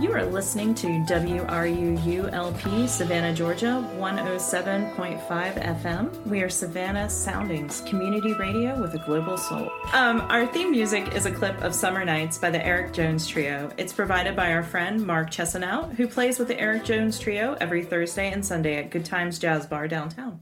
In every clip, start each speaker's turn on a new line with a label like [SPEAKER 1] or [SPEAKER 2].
[SPEAKER 1] You are listening to WRUULP Savannah, Georgia, 107.5 FM. We are Savannah Soundings, community radio with a global soul. Um, our theme music is a clip of Summer Nights by the Eric Jones Trio. It's provided by our friend Mark Chesanout, who plays with the Eric Jones Trio every Thursday and Sunday at Good Times Jazz Bar downtown.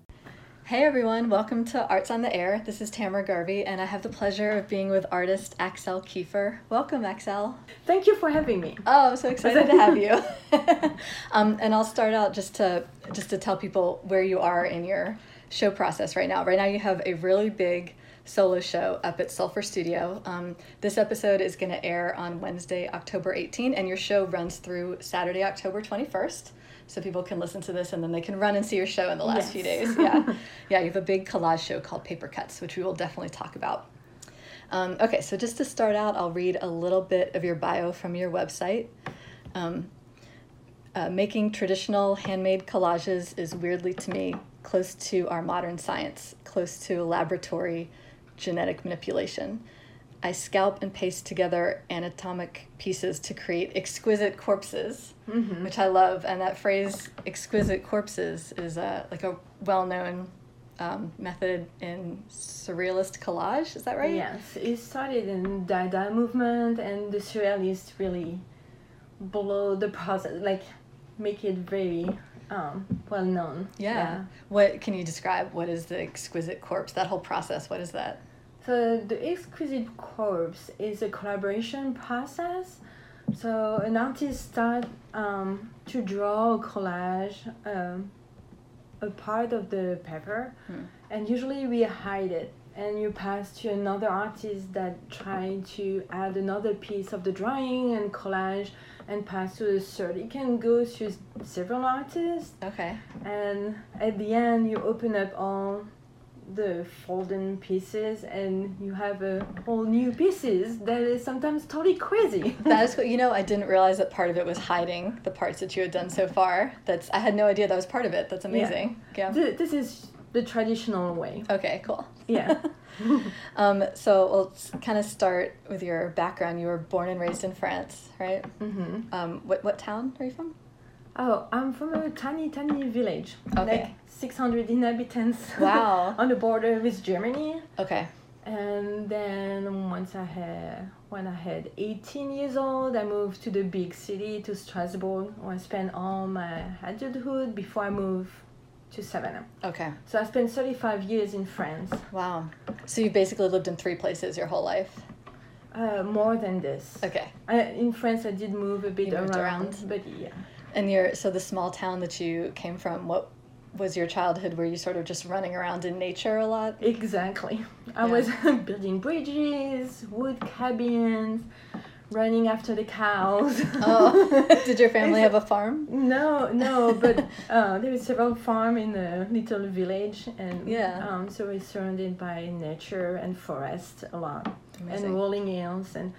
[SPEAKER 2] Hey everyone, welcome to Arts on the Air. This is Tamara Garvey, and I have the pleasure of being with artist Axelle Kieffer. Welcome, Axelle.
[SPEAKER 3] Thank you for having me.
[SPEAKER 2] Oh, I'm so excited to have you. um, and I'll start out just to just to tell people where you are in your show process right now. Right now, you have a really big solo show up at Sulfur Studio. Um, this episode is going to air on Wednesday, October 18, and your show runs through Saturday, October 21st so people can listen to this and then they can run and see your show in the last yes. few days. Yeah. yeah, you have a big collage show called Paper Cuts, which we will definitely talk about. Um, okay, so just to start out, I'll read a little bit of your bio from your website. Um, uh, making traditional handmade collages is weirdly to me close to our modern science, close to laboratory genetic manipulation. I scalp and paste together anatomic pieces to create exquisite corpses, mm-hmm. which I love. And that phrase, exquisite corpses, is a, like a well known um, method in surrealist collage. Is that right?
[SPEAKER 3] Yes, it started in Dada movement, and the surrealists really blow the process, like make it very um, well known.
[SPEAKER 2] Yeah. yeah. What can you describe? What is the exquisite corpse? That whole process. What is that?
[SPEAKER 3] So the exquisite corpse is a collaboration process. So an artist start um, to draw a collage, um, a part of the paper, hmm. and usually we hide it. And you pass to another artist that try to add another piece of the drawing and collage and pass to the third. It can go to several artists.
[SPEAKER 2] Okay.
[SPEAKER 3] And at the end, you open up all the folding pieces and you have a whole new pieces that is sometimes totally crazy.
[SPEAKER 2] that is cool. you know I didn't realize that part of it was hiding the parts that you had done so far. That's I had no idea that was part of it. That's amazing.
[SPEAKER 3] Yeah. yeah. This is the traditional way.
[SPEAKER 2] Okay, cool.
[SPEAKER 3] Yeah.
[SPEAKER 2] um, so we'll kind of start with your background. You were born and raised in France, right?
[SPEAKER 3] Mm-hmm.
[SPEAKER 2] Um, what what town are you from?
[SPEAKER 3] Oh, I'm from a tiny, tiny village.
[SPEAKER 2] Okay.
[SPEAKER 3] Like 600 inhabitants.
[SPEAKER 2] Wow.
[SPEAKER 3] on the border with Germany.
[SPEAKER 2] Okay.
[SPEAKER 3] And then once I had, when I had 18 years old, I moved to the big city, to Strasbourg, where I spent all my adulthood before I moved to Savannah.
[SPEAKER 2] Okay.
[SPEAKER 3] So I spent 35 years in France.
[SPEAKER 2] Wow. So you basically lived in three places your whole life?
[SPEAKER 3] Uh, more than this.
[SPEAKER 2] Okay.
[SPEAKER 3] I, in France, I did move a bit around,
[SPEAKER 2] around,
[SPEAKER 3] but yeah.
[SPEAKER 2] And your so the small town that you came from, what was your childhood? Were you sort of just running around in nature a lot?
[SPEAKER 3] Exactly. I yeah. was building bridges, wood cabins, running after the cows.
[SPEAKER 2] oh, did your family have a farm?
[SPEAKER 3] No, no, but uh, there was several farm in a little village, and
[SPEAKER 2] yeah,
[SPEAKER 3] um, so we're surrounded by nature and forest a lot,
[SPEAKER 2] Amazing.
[SPEAKER 3] and rolling hills and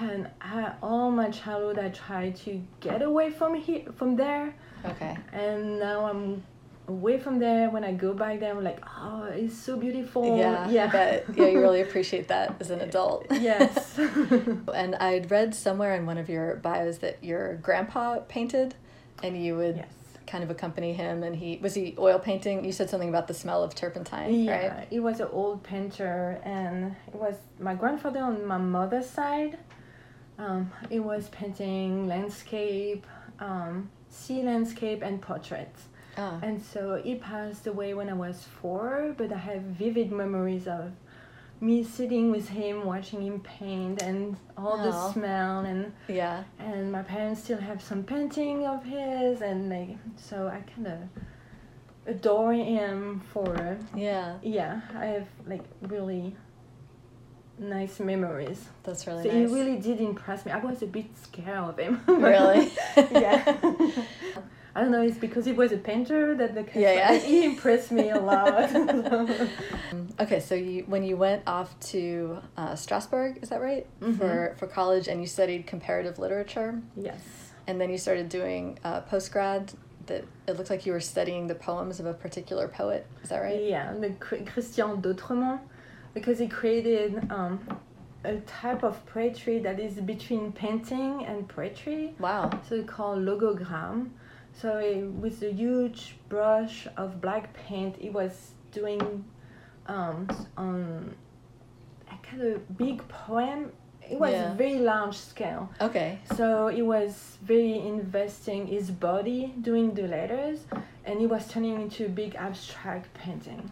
[SPEAKER 3] and I, all my childhood I tried to get away from here from there.
[SPEAKER 2] Okay.
[SPEAKER 3] And now I'm away from there. When I go back there, I'm like, oh, it's so beautiful.
[SPEAKER 2] Yeah. Yeah. But yeah, you really appreciate that as an adult.
[SPEAKER 3] Yes.
[SPEAKER 2] and I'd read somewhere in one of your bios that your grandpa painted, and you would.
[SPEAKER 3] Yes.
[SPEAKER 2] Kind of accompany him, and he was he oil painting. You said something about the smell of turpentine,
[SPEAKER 3] yeah,
[SPEAKER 2] right?
[SPEAKER 3] he was an old painter, and it was my grandfather on my mother's side um, it was painting landscape, um, sea landscape, and portraits.
[SPEAKER 2] Oh.
[SPEAKER 3] And so he passed away when I was four, but I have vivid memories of me sitting with him, watching him paint, and all oh. the smell, and
[SPEAKER 2] yeah.
[SPEAKER 3] And my parents still have some painting of his, and like so I kind of adore him for
[SPEAKER 2] yeah.
[SPEAKER 3] Yeah, I have like really nice memories.
[SPEAKER 2] That's really
[SPEAKER 3] so
[SPEAKER 2] nice.
[SPEAKER 3] he really did impress me. I was a bit scared of him.
[SPEAKER 2] really?
[SPEAKER 3] yeah. I don't know. It's because he was a painter that the
[SPEAKER 2] yeah, yeah.
[SPEAKER 3] he impressed me a lot.
[SPEAKER 2] okay, so you when you went off to uh, Strasbourg, is that right?
[SPEAKER 3] Mm-hmm.
[SPEAKER 2] For for college, and you studied comparative literature.
[SPEAKER 3] Yes.
[SPEAKER 2] And then you started doing uh, post grad. That it looked like you were studying the poems of a particular poet. Is that right?
[SPEAKER 3] Yeah, the Christian Dotremont because he created um, a type of poetry that is between painting and poetry.
[SPEAKER 2] Wow.
[SPEAKER 3] So it's called logogram. So it, with a huge brush of black paint, he was doing um, on a kind of big poem. It was
[SPEAKER 2] Yeah.
[SPEAKER 3] very large scale.
[SPEAKER 2] Okay.
[SPEAKER 3] So he was very investing his body doing the letters, and he was turning into a big abstract painting.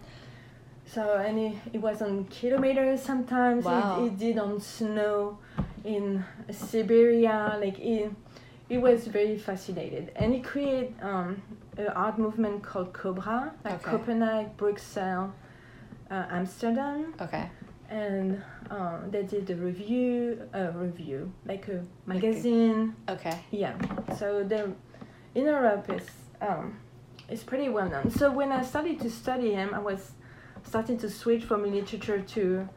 [SPEAKER 3] So and it, it was on kilometers sometimes.
[SPEAKER 2] Wow.
[SPEAKER 3] It, it did on snow in Siberia. Like it, it was very fascinated, and he created um, an art movement called Cobra, like
[SPEAKER 2] Okay.
[SPEAKER 3] Copenhagen, Bruxelles, uh, Amsterdam
[SPEAKER 2] Okay.
[SPEAKER 3] and um, they did a review, a review, like a magazine.
[SPEAKER 2] Okay.
[SPEAKER 3] Yeah. So the in Europe is um, is pretty well known. So when I started to study him, I was starting to switch from literature to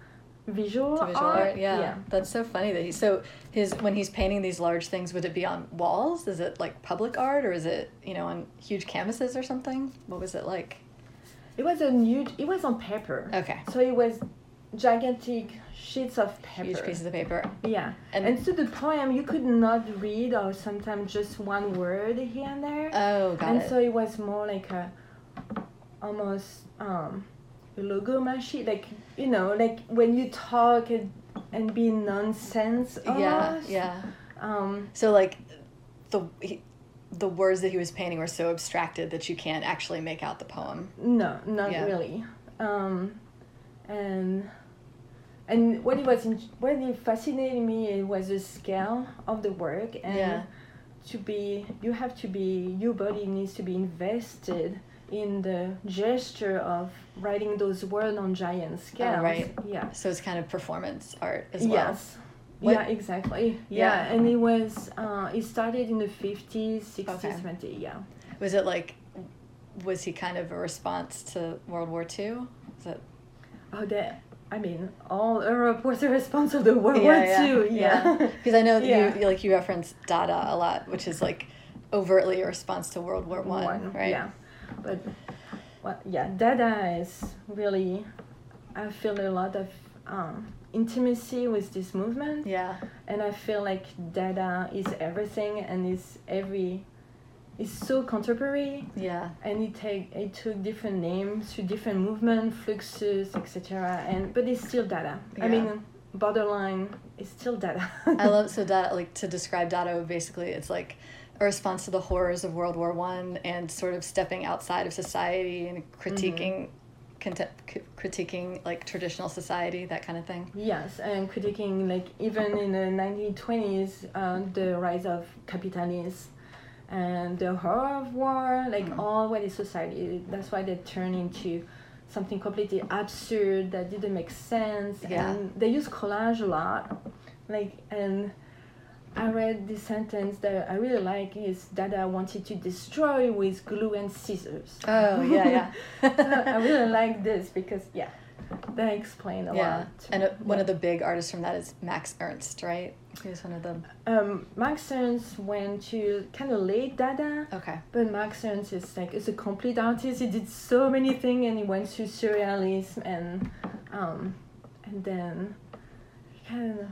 [SPEAKER 3] visual,
[SPEAKER 2] To visual
[SPEAKER 3] art.
[SPEAKER 2] art, yeah. That's so funny that he. So his when he's painting these large things, would it be on walls? Is it like public art, or is it you know on huge canvases or something? What was it like?
[SPEAKER 3] It was a huge. It was on paper.
[SPEAKER 2] Okay.
[SPEAKER 3] So it was gigantic sheets of paper.
[SPEAKER 2] Huge pieces of paper.
[SPEAKER 3] Yeah.
[SPEAKER 2] And-
[SPEAKER 3] And, so the poem you could not read, or sometimes just one word here and there.
[SPEAKER 2] Oh, got
[SPEAKER 3] and
[SPEAKER 2] it.
[SPEAKER 3] so it was more like a almost um logo machine like you know like when you talk and, and be nonsense
[SPEAKER 2] yeah,
[SPEAKER 3] almost.
[SPEAKER 2] yeah.
[SPEAKER 3] um
[SPEAKER 2] So like, the he, the words that he was painting were so abstracted that you can't actually make out the poem.
[SPEAKER 3] no not
[SPEAKER 2] Yeah.
[SPEAKER 3] really um and and what it was in, what it fascinated me it was the scale of the work and
[SPEAKER 2] Yeah.
[SPEAKER 3] to be you have to be your body needs to be invested in the gesture of writing those words on giant scales
[SPEAKER 2] right.
[SPEAKER 3] yeah
[SPEAKER 2] So it's kind of performance art as well.
[SPEAKER 3] Yes.
[SPEAKER 2] What-
[SPEAKER 3] Yeah, exactly.
[SPEAKER 2] Yeah.
[SPEAKER 3] Yeah, and it was uh, it started in the fifties, sixties,
[SPEAKER 2] Okay.
[SPEAKER 3] seventies. Yeah.
[SPEAKER 2] Was it like, was he kind of a response to World War II? Is it?
[SPEAKER 3] Oh, that. I mean, all Europe was a response of the World War Two. Yeah.
[SPEAKER 2] Because I know that
[SPEAKER 3] Yeah.
[SPEAKER 2] you like you reference Dada a lot, which is like overtly a response to World War One, right?
[SPEAKER 3] Yeah. But, well, yeah, Dada is really. I feel a lot of um, intimacy with this movement.
[SPEAKER 2] Yeah.
[SPEAKER 3] and I feel like Dada is everything and is every is so contemporary
[SPEAKER 2] Yeah.
[SPEAKER 3] and it take it took different names to different movement fluxus etc and but it's still Dada
[SPEAKER 2] Yeah.
[SPEAKER 3] I mean borderline is still Dada
[SPEAKER 2] I love so Dada like to describe Dada basically it's like a response to the horrors of World War One and sort of stepping outside of society and critiquing contem- c- critiquing like traditional society that kind of thing.
[SPEAKER 3] yes and critiquing like even in the 1920s uh, the rise of capitalism and the horror of war like
[SPEAKER 2] Mm.
[SPEAKER 3] all what is society that's why they turn into something completely absurd that didn't make sense
[SPEAKER 2] Yeah.
[SPEAKER 3] and they use collage a lot like and i read this sentence that i really like is that i wanted to destroy with glue and scissors
[SPEAKER 2] Oh yeah, yeah.
[SPEAKER 3] so i really like this because yeah they explain a
[SPEAKER 2] yeah,
[SPEAKER 3] lot
[SPEAKER 2] and uh, one
[SPEAKER 3] Yeah.
[SPEAKER 2] of the big artists from that is Max Ernst, right? He was one of them.
[SPEAKER 3] um, Max Ernst went to kind of late Dada,
[SPEAKER 2] Okay.
[SPEAKER 3] but Max Ernst is like is a complete artist. He did so many things, and he went to surrealism and um, and then kind of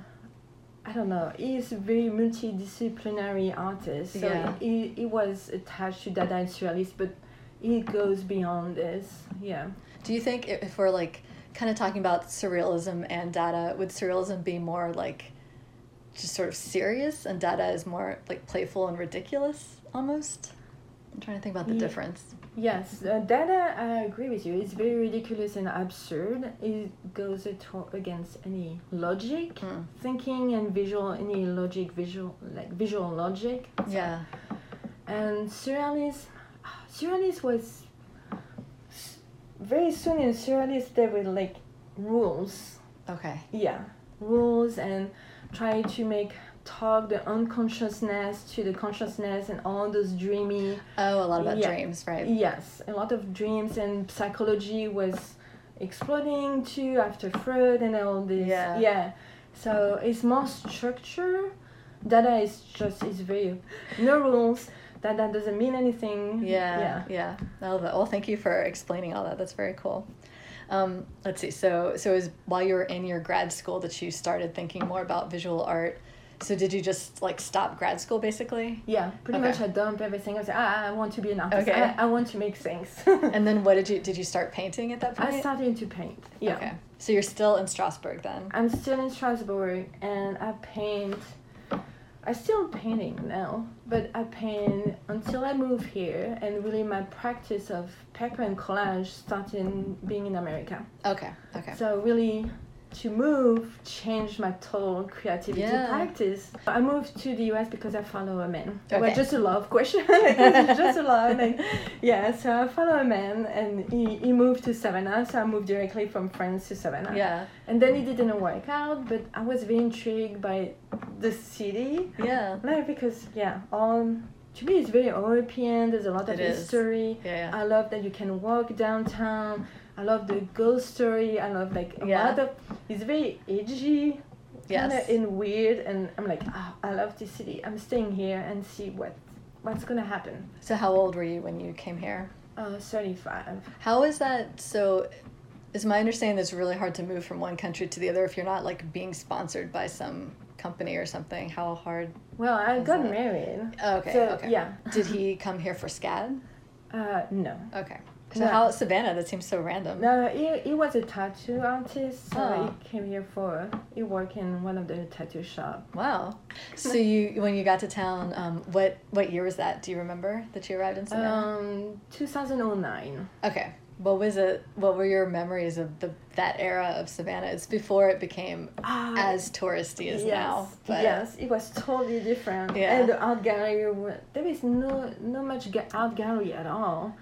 [SPEAKER 3] I don't know. He's a very multidisciplinary artist, so
[SPEAKER 2] Yeah.
[SPEAKER 3] he, he was attached to Dada and surrealism, but he goes beyond this. Yeah.
[SPEAKER 2] Do you think if we're like kind of talking about surrealism and Dada, would surrealism be more like just sort of serious and Dada is more like playful and ridiculous almost? I'm trying to think about the
[SPEAKER 3] Ye-
[SPEAKER 2] difference.
[SPEAKER 3] Yes, uh, Dada, I agree with you. It's very ridiculous and absurd. It goes against any logic,
[SPEAKER 2] Mm.
[SPEAKER 3] thinking, and visual, any logic, visual, like visual logic.
[SPEAKER 2] Yeah.
[SPEAKER 3] And surrealism, surrealism was very soon in surrealism there were like rules.
[SPEAKER 2] Okay.
[SPEAKER 3] Yeah, rules and try to make talk the unconsciousness to the consciousness and all those dreamy
[SPEAKER 2] Oh, a lot about
[SPEAKER 3] Yeah.
[SPEAKER 2] dreams, right?
[SPEAKER 3] Yes, a lot of dreams and psychology was exploding too after Freud and all this.
[SPEAKER 2] Yeah.
[SPEAKER 3] Yeah. So it's more structure. Dada is just is very no rules. that that doesn't mean anything.
[SPEAKER 2] Yeah, yeah. I love that. Well, thank you for explaining all that. That's very cool. Um, let's see. So, so it was while you were in your grad school that you started thinking more about visual art. So did you just like stop grad school basically?
[SPEAKER 3] Yeah, pretty
[SPEAKER 2] Okay.
[SPEAKER 3] much I dump everything. I said, ah, I want to be an artist.
[SPEAKER 2] Okay.
[SPEAKER 3] I, I want to make things.
[SPEAKER 2] And then what did you did you start painting at that point?
[SPEAKER 3] I started to paint. Yeah.
[SPEAKER 2] Okay. So you're still in Strasbourg then.
[SPEAKER 3] I'm still in Strasbourg and I paint. I still painting now, but I paint until I move here, and really my practice of paper and collage started being in America.
[SPEAKER 2] Okay. Okay.
[SPEAKER 3] So really, to move changed my total creativity
[SPEAKER 2] Yeah.
[SPEAKER 3] practice. I moved to the US because I follow a man.
[SPEAKER 2] Okay.
[SPEAKER 3] Well, just a love question. just a love. Like, yeah, so I follow a man, and he, he moved to Savannah. So I moved directly from France to Savannah.
[SPEAKER 2] Yeah.
[SPEAKER 3] And then it didn't work out, but I was very intrigued by the city.
[SPEAKER 2] Yeah.
[SPEAKER 3] Like because yeah, all to me it's very European. There's a lot of
[SPEAKER 2] It is.
[SPEAKER 3] history.
[SPEAKER 2] Yeah.
[SPEAKER 3] I love that you can walk downtown. I love the ghost story. I love like a
[SPEAKER 2] Yeah.
[SPEAKER 3] lot of it's very edgy, kind of in weird, and I'm like, oh, I love this city. I'm staying here and see what what's gonna happen.
[SPEAKER 2] So how old were you when you came here?
[SPEAKER 3] Uh, 35.
[SPEAKER 2] How is that? So, is my understanding that it's really hard to move from one country to the other if you're not like being sponsored by some company or something? How hard?
[SPEAKER 3] Well, I got
[SPEAKER 2] that-
[SPEAKER 3] married.
[SPEAKER 2] Okay.
[SPEAKER 3] So,
[SPEAKER 2] okay.
[SPEAKER 3] yeah.
[SPEAKER 2] Did he come here for SCAD?
[SPEAKER 3] Uh, no.
[SPEAKER 2] Okay. So
[SPEAKER 3] No.
[SPEAKER 2] how Savannah? That seems so random.
[SPEAKER 3] No, he, he was a tattoo artist, so
[SPEAKER 2] Oh.
[SPEAKER 3] he came here for he worked in one of the tattoo shop.
[SPEAKER 2] Wow. So you when you got to town, um, what what year was that? Do you remember that you arrived in Savannah?
[SPEAKER 3] Um, 2009.
[SPEAKER 2] okay. What was it? What were your memories of the that era of Savannah? It's before it became
[SPEAKER 3] Ah,
[SPEAKER 2] as touristy as
[SPEAKER 3] yes,
[SPEAKER 2] now. But
[SPEAKER 3] yes, it was totally different.
[SPEAKER 2] Yeah.
[SPEAKER 3] And the art gallery, there is no no much art gallery at all.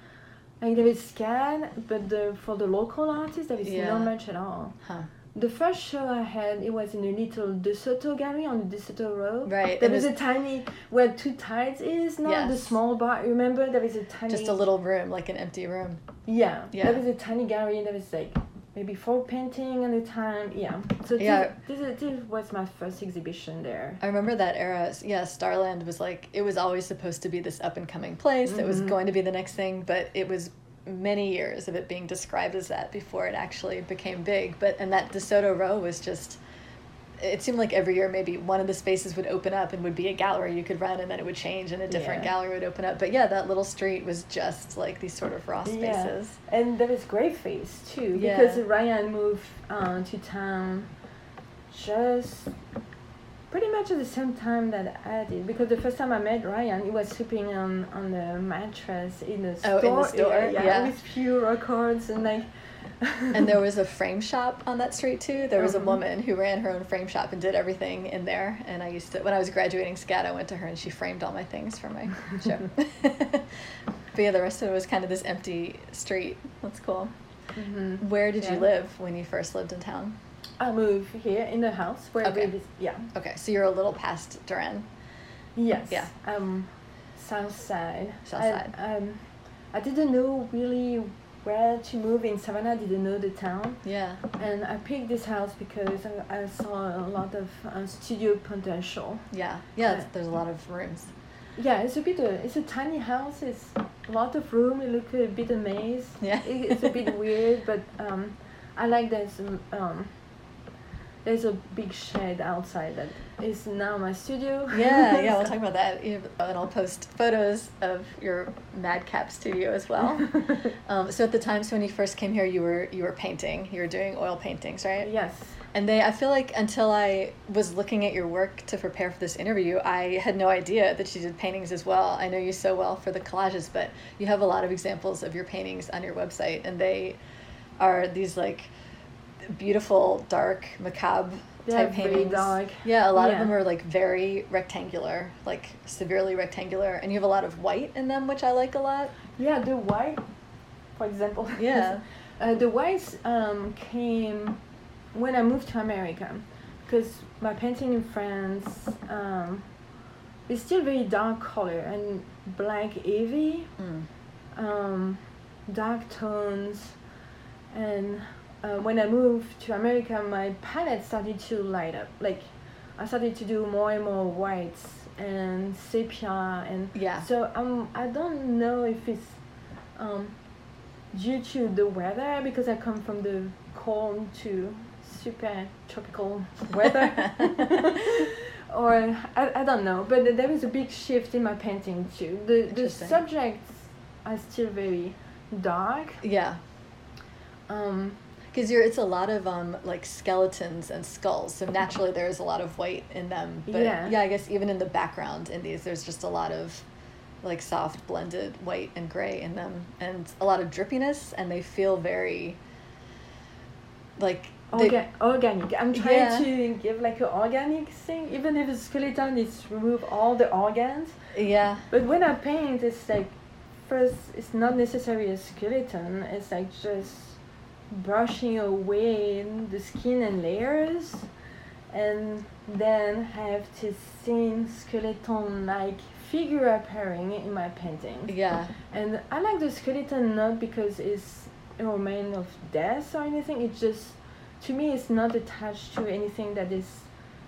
[SPEAKER 3] Like there is SCAD, but the for the local artists there is
[SPEAKER 2] Yeah.
[SPEAKER 3] no much at all.
[SPEAKER 2] Huh.
[SPEAKER 3] The first show I had, it was in a little De Soto gallery on the De Soto Row.
[SPEAKER 2] Right,
[SPEAKER 3] There was
[SPEAKER 2] was-
[SPEAKER 3] a tiny where Two Tides is now. The small bar. Remember, there is a tiny.
[SPEAKER 2] Just a little room, like an empty room.
[SPEAKER 3] Yeah.
[SPEAKER 2] Yeah.
[SPEAKER 3] There was a tiny gallery. There was like maybe four painting at the time. Yeah. So this,
[SPEAKER 2] Yeah.
[SPEAKER 3] this, is- this was my first exhibition there.
[SPEAKER 2] I remember that era. Yeah, Starland was like it was always supposed to be this up and coming place that was
[SPEAKER 3] mm-hmm.
[SPEAKER 2] going to be the next thing, but it was many years of it being described as that before it actually became big. But and that DeSoto Row was just it seemed like every year maybe one of the spaces would open up and would be a gallery you could run and then it would change and a different
[SPEAKER 3] Yeah.
[SPEAKER 2] gallery would open up. But yeah, that little street was just like these sort of raw spaces Yeah.
[SPEAKER 3] And there was Graveface too,
[SPEAKER 2] Yeah.
[SPEAKER 3] because Ryan moved uh, to town just pretty much at the same time that I did. Because the first time I met Ryan, he was sleeping on, on the mattress in the
[SPEAKER 2] Oh,
[SPEAKER 3] store.
[SPEAKER 2] in the store,
[SPEAKER 3] area,
[SPEAKER 2] yeah.
[SPEAKER 3] with few records and like.
[SPEAKER 2] And there was a frame shop on that street too. There was a
[SPEAKER 3] Mhm.
[SPEAKER 2] woman who ran her own frame shop and did everything in there. And I used to, when I was graduating SCAD, I went to her and she framed all my things for my show. but yeah, the rest of it was kind of this empty street. That's cool.
[SPEAKER 3] Mhm.
[SPEAKER 2] Where did you live when you first lived in town?
[SPEAKER 3] I moved here in the house where
[SPEAKER 2] Okay.
[SPEAKER 3] we yeah.
[SPEAKER 2] Okay, so you're a little past DeRenne.
[SPEAKER 3] Yes.
[SPEAKER 2] Yeah.
[SPEAKER 3] Um, South Side.
[SPEAKER 2] South
[SPEAKER 3] I,
[SPEAKER 2] Side.
[SPEAKER 3] Um, I didn't know really where to move in Savannah. I didn't know the town,
[SPEAKER 2] Yeah.
[SPEAKER 3] and I picked this house because I, I saw a lot of uh, studio potential.
[SPEAKER 2] Yeah. Yeah, there's a lot of rooms.
[SPEAKER 3] Yeah, it's a bit. Uh, it's a tiny house. It's a lot of room. It look a bit a maze.
[SPEAKER 2] Yeah.
[SPEAKER 3] It, it's a bit weird, but um, I like um, um, there's a big shed outside that is now my studio.
[SPEAKER 2] Yeah, yeah, we'll talk about that. And I'll post photos of your Madcap studio as well. um, so at the time, so when you first came here, you were you were painting. You were doing oil paintings, right?
[SPEAKER 3] Yes.
[SPEAKER 2] And they, I feel like until I was looking at your work to prepare for this interview, I had no idea that you did paintings as well. I know you so well for the collages, but you have a lot of examples of your paintings on your website, and they are these like beautiful, dark, macabre
[SPEAKER 3] They're
[SPEAKER 2] type paintings.
[SPEAKER 3] dark.
[SPEAKER 2] Yeah, a lot of them are like very rectangular, like severely rectangular, and you have a lot of white in them, which I like a lot.
[SPEAKER 3] Yeah, the white, for example.
[SPEAKER 2] Yeah.
[SPEAKER 3] uh, the whites um, came when I moved to America, because my painting in France um, is still very dark color and black heavy,
[SPEAKER 2] Mm.
[SPEAKER 3] um, dark tones, and uh, when I moved to America, my palette started to light up. Like, I started to do more and more whites and sepia and
[SPEAKER 2] Yeah.
[SPEAKER 3] so um, I don't know if it's um, due to the weather because I come from the cold to super tropical weather. or I, I don't know, but there is a big shift in my painting too. The the subjects are still very dark.
[SPEAKER 2] Yeah.
[SPEAKER 3] Um,
[SPEAKER 2] Because you're, it's a lot of um, like skeletons and skulls, so naturally there is a lot of white in them. But
[SPEAKER 3] Yeah.
[SPEAKER 2] yeah, I guess even in the background in these, there's just a lot of like soft blended white and gray in them, and a lot of drippiness, and they feel very like they,
[SPEAKER 3] orga- organic. I'm trying
[SPEAKER 2] Yeah.
[SPEAKER 3] to give like an organic thing, even if a skeleton is remove all the organs.
[SPEAKER 2] yeah,
[SPEAKER 3] But when I paint, it's like first, it's not necessarily a skeleton. It's like just brushing away the skin and layers, and then have this thin skeleton-like figure appearing in my painting.
[SPEAKER 2] yeah,
[SPEAKER 3] And I like the skeleton not because it's a remain of death or anything. It's just to me, it's not attached to anything that is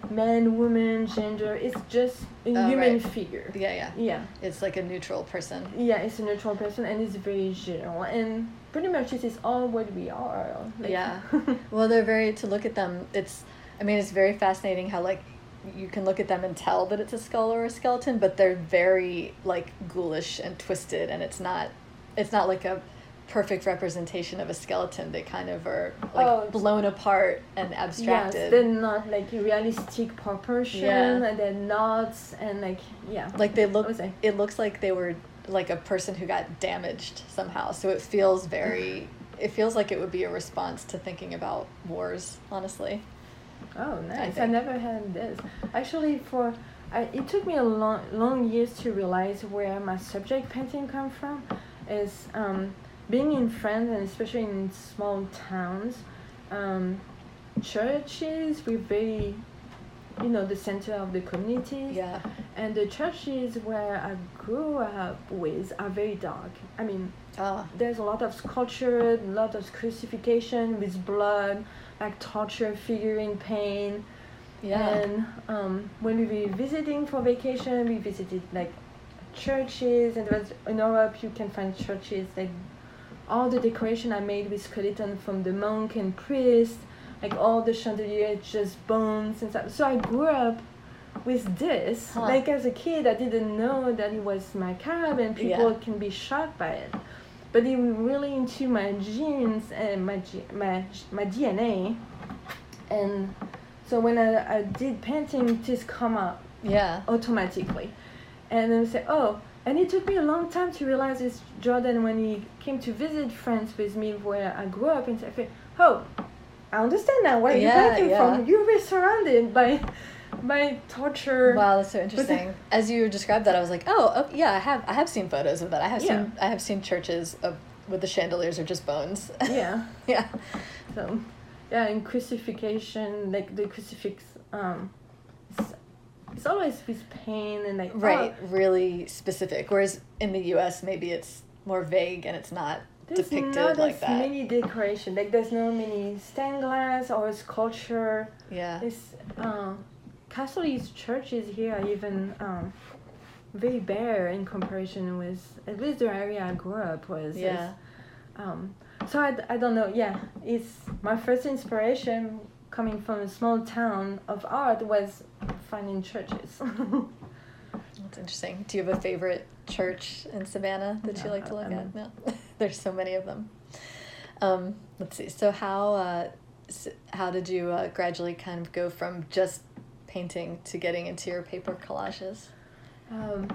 [SPEAKER 3] man, woman, gender. It's just a
[SPEAKER 2] Oh,
[SPEAKER 3] human
[SPEAKER 2] right.
[SPEAKER 3] figure.
[SPEAKER 2] yeah, yeah.
[SPEAKER 3] Yeah,
[SPEAKER 2] It's like a neutral person.
[SPEAKER 3] yeah. It's a neutral person, and it's very general. And pretty much, it is all what we are. Like,
[SPEAKER 2] Yeah. Well, they're very to look at them. It's, I mean, it's very fascinating how like you can look at them and tell that it's a skull or a skeleton, but they're very like ghoulish and twisted, and it's not, it's not like a perfect representation of a skeleton. They kind of are like
[SPEAKER 3] Oh.
[SPEAKER 2] blown apart and abstracted.
[SPEAKER 3] Yes, they're not like realistic proportion,
[SPEAKER 2] Yeah.
[SPEAKER 3] and they're knots, and like yeah.
[SPEAKER 2] like they look, it looks like they were like a person who got damaged somehow. So it feels very. It feels like it would be a response to thinking about wars, honestly.
[SPEAKER 3] Oh, nice! I,
[SPEAKER 2] think.
[SPEAKER 3] never had this. Actually, for I, it took me a long, long years to realize where my subject painting come from. Is um, being in France and especially in small towns, um, churches were very, you know, the center of the communities.
[SPEAKER 2] Yeah.
[SPEAKER 3] And the churches where I grew up with are very dark. I mean,
[SPEAKER 2] Ah.
[SPEAKER 3] there's a lot of sculpture, a lot of crucifixion with blood, like torture figure in pain.
[SPEAKER 2] Yeah.
[SPEAKER 3] And um, when we were visiting for vacation, we visited like churches, and in Europe you can find churches like all the decoration I made with skeleton from the monk and priest, like all the chandelier, just bones and stuff. So I grew up with this.
[SPEAKER 2] Huh.
[SPEAKER 3] Like as a kid, I didn't know that it was macabre and people
[SPEAKER 2] Yeah.
[SPEAKER 3] can be shocked by it. But it was really into my genes and my my my DNA, and so when I, I did painting, this come up
[SPEAKER 2] Yeah.
[SPEAKER 3] automatically. And then say, oh, and it took me a long time to realize this Jordan when he came to visit France with me where I grew up and said, oh, I understand now where
[SPEAKER 2] Yeah,
[SPEAKER 3] you're painting
[SPEAKER 2] yeah.
[SPEAKER 3] from. You were surrounded by by torture.
[SPEAKER 2] Wow, that's so interesting. As you described that, I was like, oh, oh, yeah, I have, I have seen photos of that. I have
[SPEAKER 3] Yeah.
[SPEAKER 2] seen, I have seen churches of with the chandeliers are just bones.
[SPEAKER 3] Yeah.
[SPEAKER 2] yeah.
[SPEAKER 3] So, yeah, and crucifixion, like the crucifix, um, it's, always with pain and like, oh,
[SPEAKER 2] Right. Really specific. Whereas in the U.S., maybe it's more vague and it's not
[SPEAKER 3] There's
[SPEAKER 2] depicted
[SPEAKER 3] not
[SPEAKER 2] like that.
[SPEAKER 3] many decoration. Like there's no many stained glass or sculpture.
[SPEAKER 2] yeah.
[SPEAKER 3] It's um, Catholic churches here are even um, very bare in comparison with at least the area I grew up was.
[SPEAKER 2] Yeah.
[SPEAKER 3] um, so I, I don't know. Yeah, it's my first inspiration coming from a small town of art was finding churches.
[SPEAKER 2] That's interesting. Do you have a favorite church in Savannah that you like to look
[SPEAKER 3] I'm-
[SPEAKER 2] at? No. There's so many of them. Um, let's see. So how uh, how did you uh, gradually kind of go from just painting to getting into your paper collages?
[SPEAKER 3] um,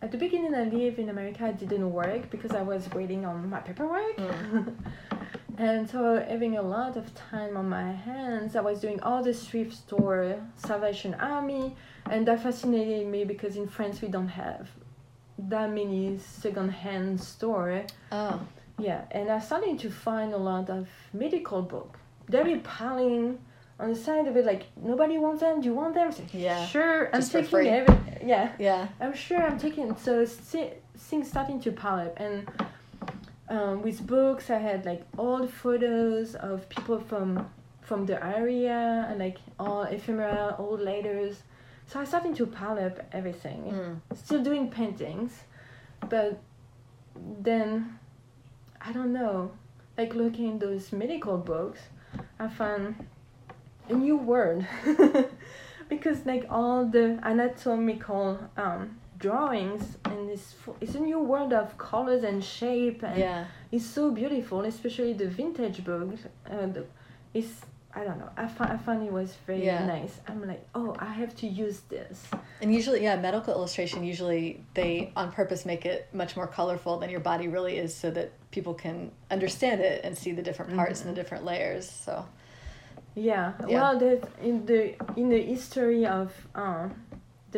[SPEAKER 3] at the beginning, I live in America. It didn't work because I was waiting on my paperwork.
[SPEAKER 2] Mm.
[SPEAKER 3] and so, having a lot of time on my hands, I was doing all the thrift store, Salvation Army, and that fascinated me because in France we don't have that many second-hand store.
[SPEAKER 2] Oh,
[SPEAKER 3] Yeah, and I started to find a lot of medical book. They were piling on the side of it, like nobody wants them. Do you want them?
[SPEAKER 2] Yeah,
[SPEAKER 3] sure. I'm
[SPEAKER 2] just
[SPEAKER 3] taking every. Yeah,
[SPEAKER 2] yeah.
[SPEAKER 3] I'm sure I'm taking. So things starting to pile up, and um, with books, I had like old photos of people from from the area, and like all ephemera, old letters. So I started to pile up everything
[SPEAKER 2] Mm.
[SPEAKER 3] still doing paintings, but then I don't know, like looking at those medical books, I found a new word because like all the anatomical um, drawings and this it's a new world of colors and shape and
[SPEAKER 2] Yeah.
[SPEAKER 3] it's so beautiful, especially the vintage books. Uh, the, it's I don't know. I found I found it was very
[SPEAKER 2] Yeah.
[SPEAKER 3] nice. I'm like, oh, I have to use this.
[SPEAKER 2] And usually, yeah, medical illustration, usually they on purpose make it much more colorful than your body really is so that people can understand it and see the different parts and the different layers. So,
[SPEAKER 3] Yeah.
[SPEAKER 2] Yeah.
[SPEAKER 3] Well, there's in the in the history of um,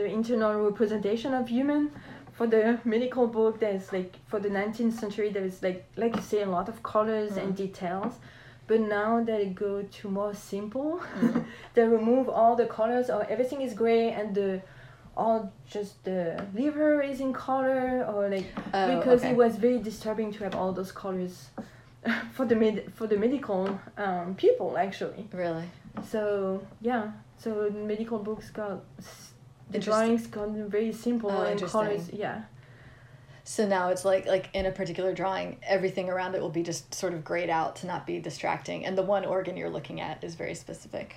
[SPEAKER 3] the internal representation of human, for the medical book, there's like for the 19th century, there's like like you say a lot of colors and details, but now they go to more simple. they remove all the colors, or everything is gray, and the all just the liver is in color, or like
[SPEAKER 2] Oh,
[SPEAKER 3] because
[SPEAKER 2] okay.
[SPEAKER 3] it was very disturbing to have all those colors. for the med- for the medical um, people actually
[SPEAKER 2] really.
[SPEAKER 3] so yeah, so medical books got the drawings got very simple
[SPEAKER 2] Oh,
[SPEAKER 3] and colors. Yeah,
[SPEAKER 2] So now it's like like in a particular drawing, everything around it will be just sort of grayed out to not be distracting, and the one organ you're looking at is very specific.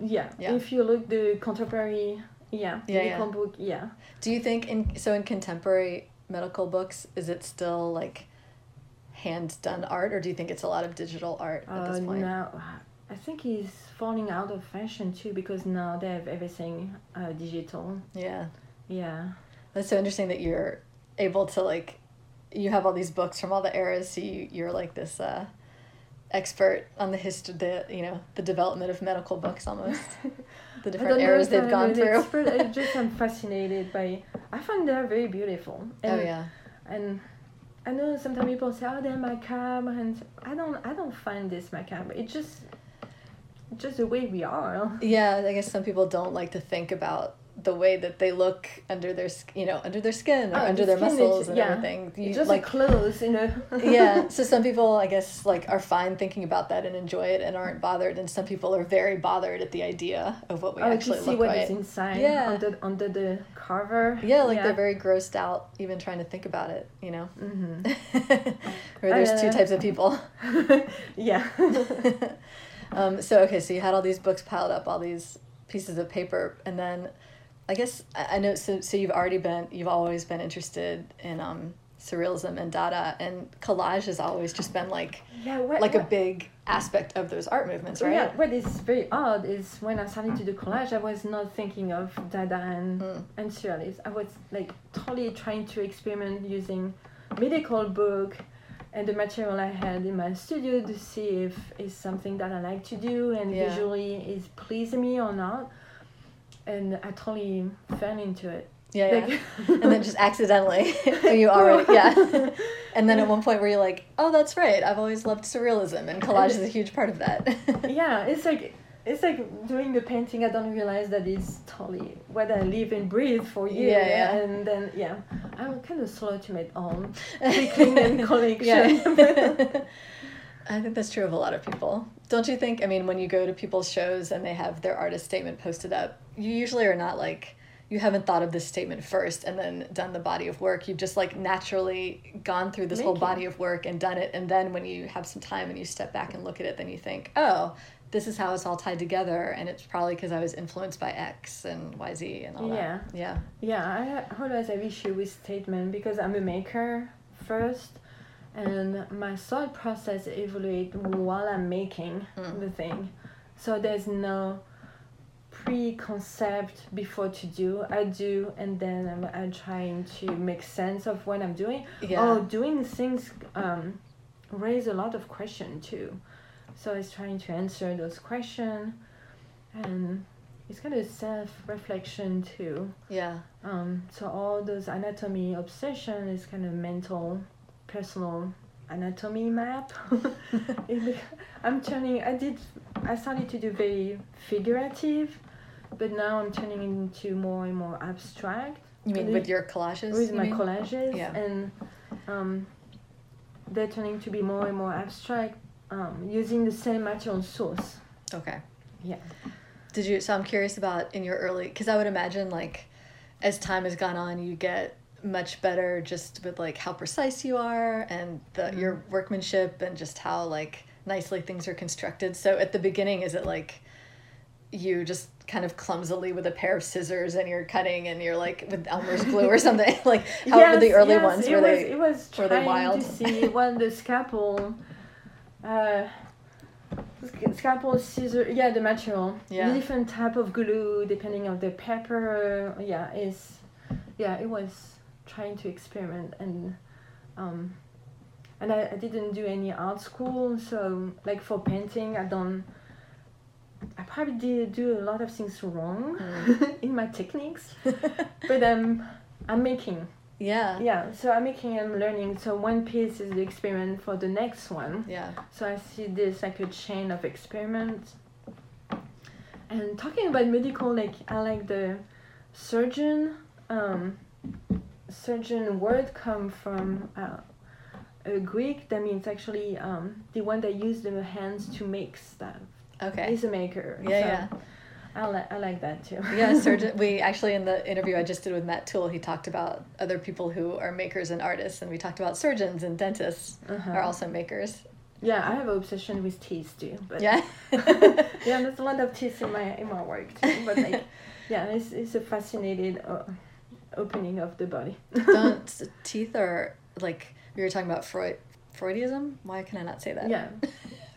[SPEAKER 3] yeah.
[SPEAKER 2] Yeah.
[SPEAKER 3] If you look the contemporary, yeah,
[SPEAKER 2] Yeah, yeah.
[SPEAKER 3] book, yeah.
[SPEAKER 2] Do you think in so in contemporary medical books is it still like hand done art, or do you think it's a lot of digital art at
[SPEAKER 3] Uh,
[SPEAKER 2] this point?
[SPEAKER 3] now, I think he's falling out of fashion too because now they have everything uh, digital.
[SPEAKER 2] Yeah.
[SPEAKER 3] Yeah,
[SPEAKER 2] That's so interesting that you're able to like you have all these books from all the eras so you, you're like this uh, expert on the history the you know the development of medical books almost the different eras they've
[SPEAKER 3] I'm
[SPEAKER 2] gone through
[SPEAKER 3] expert, I just am fascinated by. I find they're very beautiful. And
[SPEAKER 2] oh yeah
[SPEAKER 3] and I know sometimes people say, "Oh, they're macabre," and I don't, I don't find this macabre. It just, just the way we are.
[SPEAKER 2] yeah i guess some people don't like to think about the way that they look under their you know under their skin or
[SPEAKER 3] Oh,
[SPEAKER 2] under
[SPEAKER 3] the
[SPEAKER 2] their
[SPEAKER 3] skin is-
[SPEAKER 2] muscles and
[SPEAKER 3] yeah.
[SPEAKER 2] everything you
[SPEAKER 3] just
[SPEAKER 2] like
[SPEAKER 3] clothes, you know.
[SPEAKER 2] yeah so some people i guess like are fine thinking about that and enjoy it and aren't bothered and some people are very bothered at the idea of what we
[SPEAKER 3] oh,
[SPEAKER 2] actually
[SPEAKER 3] see
[SPEAKER 2] look
[SPEAKER 3] what
[SPEAKER 2] like
[SPEAKER 3] is inside
[SPEAKER 2] Yeah.
[SPEAKER 3] under under the cover.
[SPEAKER 2] Yeah, like they're very grossed out even trying to think about it, you know?
[SPEAKER 3] hmm
[SPEAKER 2] or there's two
[SPEAKER 3] Uh,
[SPEAKER 2] types of people.
[SPEAKER 3] yeah.
[SPEAKER 2] Um, so, okay, so you had all these books piled up, all these pieces of paper, and then I guess I I know, so, so you've already been, you've always been interested in um, surrealism and Dada, and collage has always just been like,
[SPEAKER 3] yeah. What,
[SPEAKER 2] like a big aspect of those art movements, right?
[SPEAKER 3] Yeah, what is very odd is when I started to do collage, I was not thinking of Dada and,
[SPEAKER 2] Mm.
[SPEAKER 3] and surrealist. I was like totally trying to experiment using medical book and the material I had in my studio to see if it's something that I like to do and
[SPEAKER 2] Yeah.
[SPEAKER 3] visually is pleasing me or not. And I totally fell into it.
[SPEAKER 2] Yeah, yeah. And then just accidentally, you already, yeah. and then at one point where you're like, oh, that's right, I've always loved surrealism, and collage is a huge part of that.
[SPEAKER 3] yeah, it's like it's like doing the painting. I don't realize that it's totally what I live and breathe for you.
[SPEAKER 2] Yeah, yeah.
[SPEAKER 3] And then yeah, I'm kind of slow to make own and collection.
[SPEAKER 2] Yeah. I think that's true of a lot of people. Don't you think? I mean, when you go to people's shows and they have their artist statement posted up, you usually are not like, you haven't thought of this statement first and then done the body of work. You've just like naturally gone through this whole body of work and done it. And then when you have some time and you step back and look at it, then you think, oh, this is how it's all tied together. And it's probably because I was influenced by X and YZ and all
[SPEAKER 3] Yeah.
[SPEAKER 2] that. Yeah.
[SPEAKER 3] yeah, Yeah. I always have issue with statement because I'm a maker first, and my thought process evaluate while I'm making
[SPEAKER 2] Mm.
[SPEAKER 3] the thing. So there's no pre-concept before to do. I do, and then I'm, I'm trying to make sense of what I'm doing.
[SPEAKER 2] Yeah.
[SPEAKER 3] Oh, doing things um, raise a lot of question too. So it's trying to answer those questions, and it's kind of self-reflection too.
[SPEAKER 2] Yeah.
[SPEAKER 3] Um, so all those anatomy obsession is kind of mental, personal anatomy map. I'm turning. I did. I started to do very figurative, but now I'm turning into more and more abstract
[SPEAKER 2] You mean
[SPEAKER 3] With-
[SPEAKER 2] with your collages?
[SPEAKER 3] with my
[SPEAKER 2] mean?
[SPEAKER 3] collages,
[SPEAKER 2] Yeah.
[SPEAKER 3] and um, they're turning to be more and more abstract, um, using the same material source.
[SPEAKER 2] Okay.
[SPEAKER 3] Yeah.
[SPEAKER 2] Did you? So I'm curious about in your early, because I would imagine like, as time has gone on, you get much better just with like how precise you are and the your workmanship and just how like nicely things are constructed. So at the beginning, is it like you just kind of clumsily with a pair of scissors and you're cutting and you're like with Elmer's glue or something like how were the early
[SPEAKER 3] yes,
[SPEAKER 2] ones were
[SPEAKER 3] was,
[SPEAKER 2] they
[SPEAKER 3] it was
[SPEAKER 2] were they wild?
[SPEAKER 3] to see when the scalpel uh sc- scalpel scissor yeah the material
[SPEAKER 2] Yeah.
[SPEAKER 3] the different type of glue depending on the paper. yeah is yeah it was trying to experiment and um and I, I didn't do any art school so like for painting i don't i probably did do a lot of things wrong
[SPEAKER 2] Mm.
[SPEAKER 3] in my techniques but um i'm making
[SPEAKER 2] yeah.
[SPEAKER 3] Yeah so i'm making and learning so one piece is the experiment for the next one.
[SPEAKER 2] Yeah.
[SPEAKER 3] So i see this like a chain of experiments. And talking about medical like i like the surgeon um surgeon word come from uh, a greek that means actually um the one that use the hands to make stuff.
[SPEAKER 2] Okay.
[SPEAKER 3] Is a maker.
[SPEAKER 2] Yeah
[SPEAKER 3] so
[SPEAKER 2] yeah
[SPEAKER 3] i like i like that too
[SPEAKER 2] yeah surgeon we actually in the interview i just did with matt toole he talked about other people who are makers and artists and we talked about surgeons and dentists
[SPEAKER 3] Uh-huh.
[SPEAKER 2] are also makers
[SPEAKER 3] yeah i have an obsession with teeth too but
[SPEAKER 2] yeah
[SPEAKER 3] yeah, there's a lot of teeth in my in my work too. But like, yeah, it's it's a fascinating uh, opening of the body.
[SPEAKER 2] don't teeth are like we were talking about freud freudism why can i not say that
[SPEAKER 3] yeah,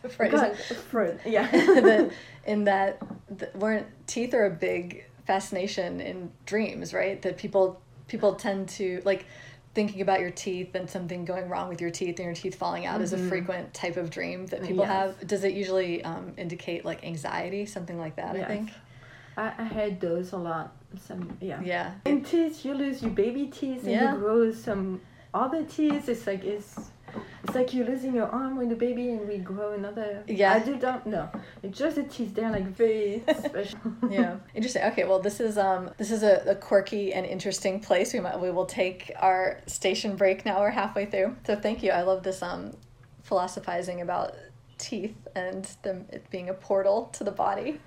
[SPEAKER 2] freudism
[SPEAKER 3] God, Freud. Yeah.
[SPEAKER 2] that in that th- weren't teeth are a big fascination in dreams right that people people tend to like thinking about your teeth and something going wrong with your teeth and your teeth falling out is a
[SPEAKER 3] Mhm.
[SPEAKER 2] frequent type of dream that people
[SPEAKER 3] Yes.
[SPEAKER 2] have does it usually um, indicate like anxiety something like that i think
[SPEAKER 3] I, I had those a lot. Some yeah.
[SPEAKER 2] yeah
[SPEAKER 3] In teeth, you lose your baby teeth and
[SPEAKER 2] Yeah.
[SPEAKER 3] you grow some other teeth. It's like it's. It's like you're losing your arm when the baby and we grow another.
[SPEAKER 2] Yeah.
[SPEAKER 3] I do don't know. It's just the teeth. They're like very special.
[SPEAKER 2] yeah interesting okay well this is um this is a, a quirky and interesting place we might we will take our station break now we're halfway through so thank you i love this um philosophizing about teeth and them it being a portal to the body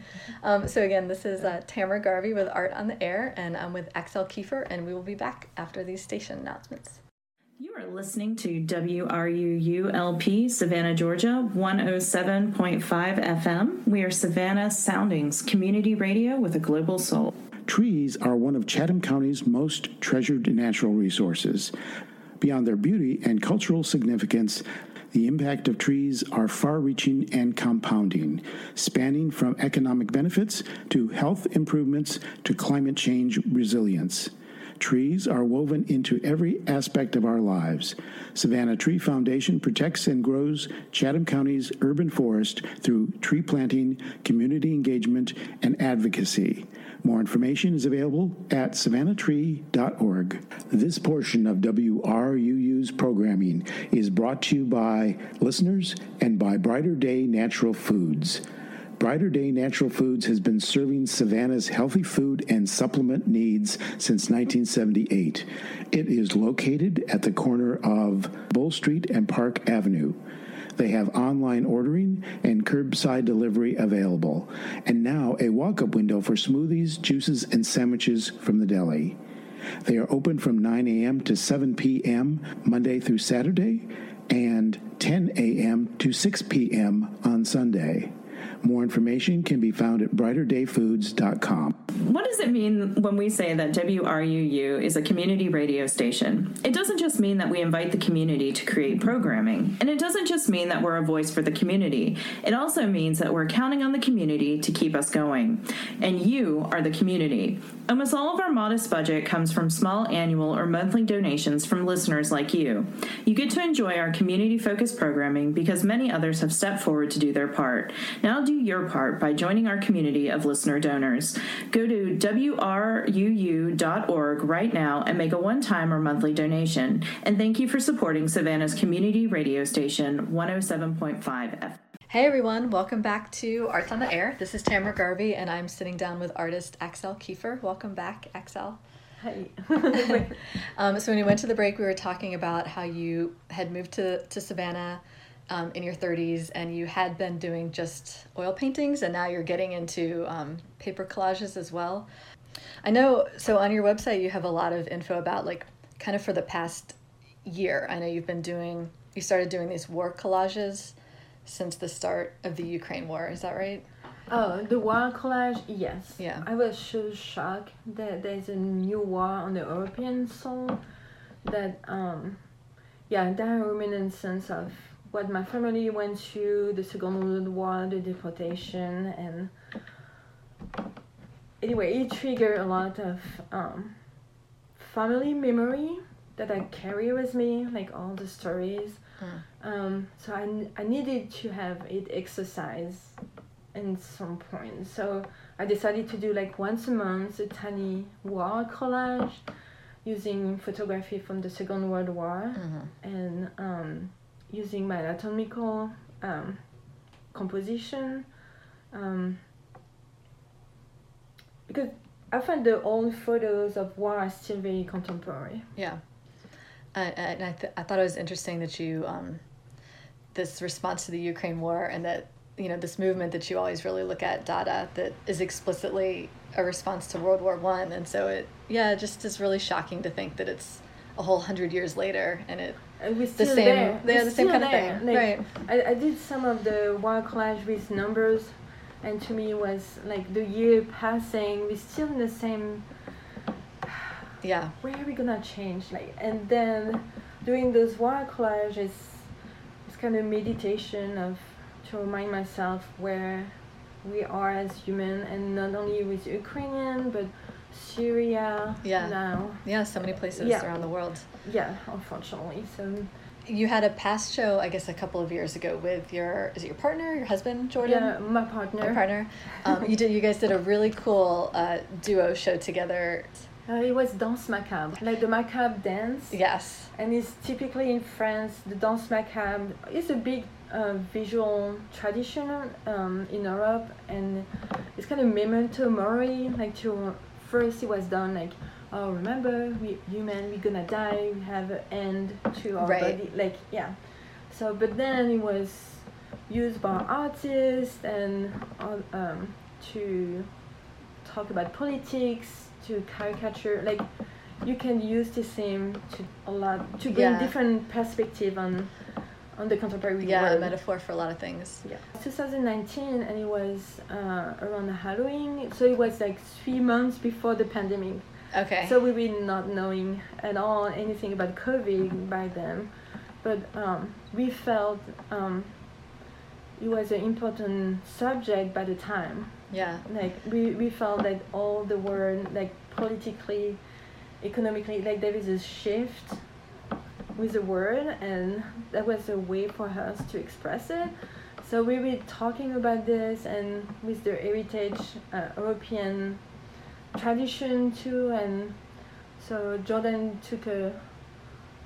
[SPEAKER 2] um, so again this is uh, tamara garvey with art on the air and i'm with axelle kieffer and we will be back after these station announcements
[SPEAKER 1] You are listening to WRUULP, Savannah, Georgia, 107.5 FM. We are Savannah Soundings, community radio with a global soul.
[SPEAKER 4] Trees are one of Chatham County's most treasured natural resources. Beyond their beauty and cultural significance, the impact of trees are far reaching and compounding, spanning from economic benefits to health improvements to climate change resilience. Trees are woven into every aspect of our lives. Savannah Tree Foundation protects and grows Chatham County's urban forest through tree planting, community engagement, and advocacy. More information is available at savannahtree.org. This portion of WRUU's programming is brought to you by listeners and by Brighter Day Natural Foods. Brighter Day Natural Foods has been serving Savannah's healthy food and supplement needs since 1978. It is located at the corner of Bull Street and Park Avenue. They have online ordering and curbside delivery available, and now a walk up window for smoothies, juices, and sandwiches from the deli. They are open from 9 a.m. to 7 p.m. Monday through Saturday and 10 a.m. to 6 p.m. on Sunday. More information can be found at brighterdayfoods.com.
[SPEAKER 1] What does it mean when we say that WRUU is a community radio station? It doesn't just mean that we invite the community to create programming, and it doesn't just mean that we're a voice for the community. It also means that we're counting on the community to keep us going. And you are the community. Almost all of our modest budget comes from small annual or monthly donations from listeners like you. You get to enjoy our community focused programming because many others have stepped forward to do their part. Now do your part by joining our community of listener donors. Go to WRUU.org right now and make a one time or monthly donation. And thank you for supporting Savannah's community radio station 107.5 FM.
[SPEAKER 2] Hey everyone, welcome back to Arts on the Air. This is Tamara Garvey, and I'm sitting down with artist Axelle Kieffer. Welcome back, Axelle.
[SPEAKER 3] Hi.
[SPEAKER 2] Um, so when we went to the break, we were talking about how you had moved to, to Savannah um, in your 30s, and you had been doing just oil paintings, and now you're getting into um, paper collages as well. I know, so on your website, you have a lot of info about like kind of for the past year, I know you've been doing, you started doing these war collages since the start of the Ukraine war. Is that right?
[SPEAKER 3] Oh, the war collage, yes.
[SPEAKER 2] Yeah.
[SPEAKER 3] I was so shocked that there's a new war on the European soil that, um, yeah, that reminiscence of what my family went through, the Second World War, the deportation, and anyway, it triggered a lot of um, family memory that I carry with me, like all the stories.
[SPEAKER 2] Mm.
[SPEAKER 3] Um, so I, I needed to have it exercise in some point. So I decided to do like once a month a tiny war collage using photography from the Second World War
[SPEAKER 2] Mhm.
[SPEAKER 3] and um, using my anatomical um, composition. Um, because I find the old photos of war are still very contemporary.
[SPEAKER 2] Yeah. And, and I, th- I thought it was interesting that you, um, this response to the Ukraine war and that, you know, this movement that you always really look at, Dada that is explicitly a response to World War One. And so it, yeah, it just is really shocking to think that it's a whole hundred years later and it,
[SPEAKER 3] And we're
[SPEAKER 2] the
[SPEAKER 3] still
[SPEAKER 2] same,
[SPEAKER 3] there.
[SPEAKER 2] yeah,
[SPEAKER 3] We're
[SPEAKER 2] the same kind of thing.
[SPEAKER 3] Like,
[SPEAKER 2] right.
[SPEAKER 3] I, I did some of the war collage with numbers, and to me it was like the year passing, we're still in the same.
[SPEAKER 2] Yeah.
[SPEAKER 3] Where are we gonna change? Like, and then doing those war collages, it's kind of meditation of to remind myself where we are as human, and not only with Ukrainian but Syria
[SPEAKER 2] Yeah.
[SPEAKER 3] now.
[SPEAKER 2] Yeah. So many places
[SPEAKER 3] Yeah.
[SPEAKER 2] around the world.
[SPEAKER 3] Yeah, unfortunately. So
[SPEAKER 2] You had a past show, I guess, a couple of years ago with your, is it your partner, your husband, Jordan?
[SPEAKER 3] yeah, my partner.
[SPEAKER 2] Your partner. Um, you did. You guys did a really cool uh, duo show together.
[SPEAKER 3] Uh, it was danse macabre, like the macabre dance.
[SPEAKER 2] Yes.
[SPEAKER 3] And it's typically in France, the danse macabre is a big uh, visual tradition um, in Europe, and it's kind of memento mori. Like to first, it was done like, oh, remember, we human, we're gonna die, we have an end to our
[SPEAKER 2] Right.
[SPEAKER 3] body. Like yeah. So, but then it was used by artists and uh, um, to talk about politics, to caricature. Like you can use the same to a lot to bring
[SPEAKER 2] Yeah.
[SPEAKER 3] different perspective on on the contemporary
[SPEAKER 2] Yeah, a
[SPEAKER 3] world.
[SPEAKER 2] metaphor for a lot of things.
[SPEAKER 3] Yeah. 2019, and it was uh, around Halloween, so it was like three months before the pandemic.
[SPEAKER 2] Okay.
[SPEAKER 3] So we were not knowing at all anything about COVID by then, but um, we felt um, it was an important subject by the time.
[SPEAKER 2] Yeah.
[SPEAKER 3] Like we, we felt that all the world, like politically, economically, like there is a shift with the word, and that was a way for us to express it. So we were talking about this, and with the heritage uh, European tradition too, and so Jordan took a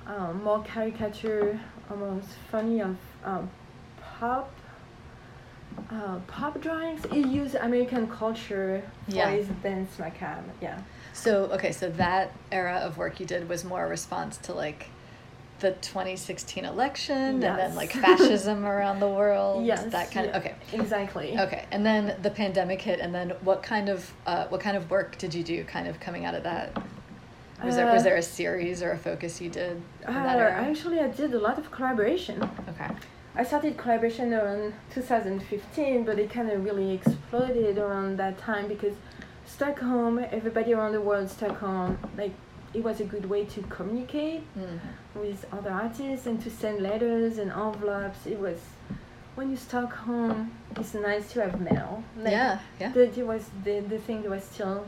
[SPEAKER 3] um, more caricature, almost funny of um, pop. Uh, pop drawings. He used American culture for
[SPEAKER 2] Yeah.
[SPEAKER 3] his dance macabre. Yeah.
[SPEAKER 2] So okay, so that era of work you did was more a response to like the 2016 election and then like fascism around the world.
[SPEAKER 3] Yes.
[SPEAKER 2] That kind
[SPEAKER 3] yeah,
[SPEAKER 2] of okay.
[SPEAKER 3] Exactly.
[SPEAKER 2] Okay, and then the pandemic hit, and then what kind of uh, what kind of work did you do, kind of coming out of that? Was there was
[SPEAKER 3] Uh,
[SPEAKER 2] there a series or a focus you did
[SPEAKER 3] Uh,
[SPEAKER 2] that
[SPEAKER 3] actually, I did a lot of collaboration.
[SPEAKER 2] Okay.
[SPEAKER 3] I started collaboration around 2015, but it kind of really exploded around that time because stuck home, everybody around the world, stuck home, like it was a good way to communicate
[SPEAKER 2] Mm.
[SPEAKER 3] with other artists and to send letters and envelopes. It was when you stuck home, it's nice to have mail. Like,
[SPEAKER 2] yeah, yeah.
[SPEAKER 3] That it was the, the thing that was still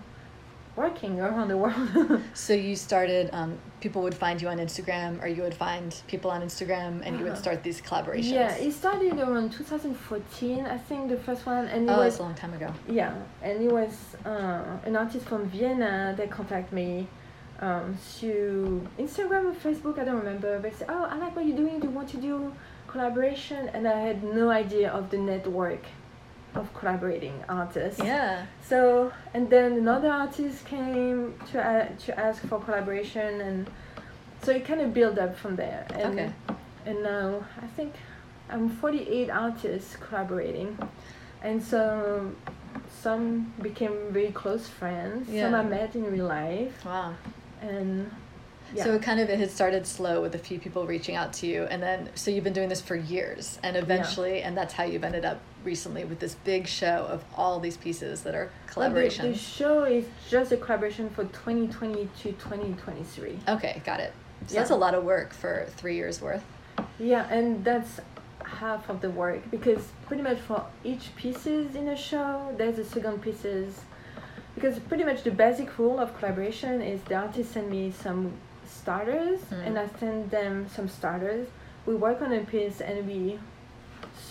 [SPEAKER 3] working around the world.
[SPEAKER 2] So you started. Um, people would find you on Instagram, or you would find people on Instagram, and you would
[SPEAKER 3] Uh-huh.
[SPEAKER 2] start these collaborations.
[SPEAKER 3] yeah, it started around 2014, I think, the first one, and it
[SPEAKER 2] oh,
[SPEAKER 3] was
[SPEAKER 2] a long time ago.
[SPEAKER 3] Yeah, and it was uh, an artist from Vienna that contacted me um, through Instagram or Facebook, I don't remember, but said, Oh, I like what you're doing, do you want to do collaboration? And I had no idea of the network of collaborating artists.
[SPEAKER 2] Yeah.
[SPEAKER 3] So, and then another artist came to, uh, to ask for collaboration, and so it kind of built up from there. And,
[SPEAKER 2] Okay.
[SPEAKER 3] And now I think I'm 48 artists collaborating, and so some became very close friends.
[SPEAKER 2] Yeah.
[SPEAKER 3] Some I met in real life,
[SPEAKER 2] Wow.
[SPEAKER 3] and
[SPEAKER 2] So it kind of it had started slow with a few people reaching out to you, and then so you've been doing this for years, and eventually, and that's how you've ended up recently with this big show of all these pieces that are
[SPEAKER 3] Well, the-
[SPEAKER 2] collaborations.
[SPEAKER 3] The, show is just a collaboration for 2020 to 2023.
[SPEAKER 2] Okay, got it. So
[SPEAKER 3] Yeah.
[SPEAKER 2] that's a lot of work for three years worth.
[SPEAKER 3] Yeah, and that's half of the work because pretty much for each pieces in a show, there's a second pieces. Because pretty much the basic rule of collaboration is the artist send me some starters
[SPEAKER 2] Mm.
[SPEAKER 3] and I send them some starters. We work on a piece and we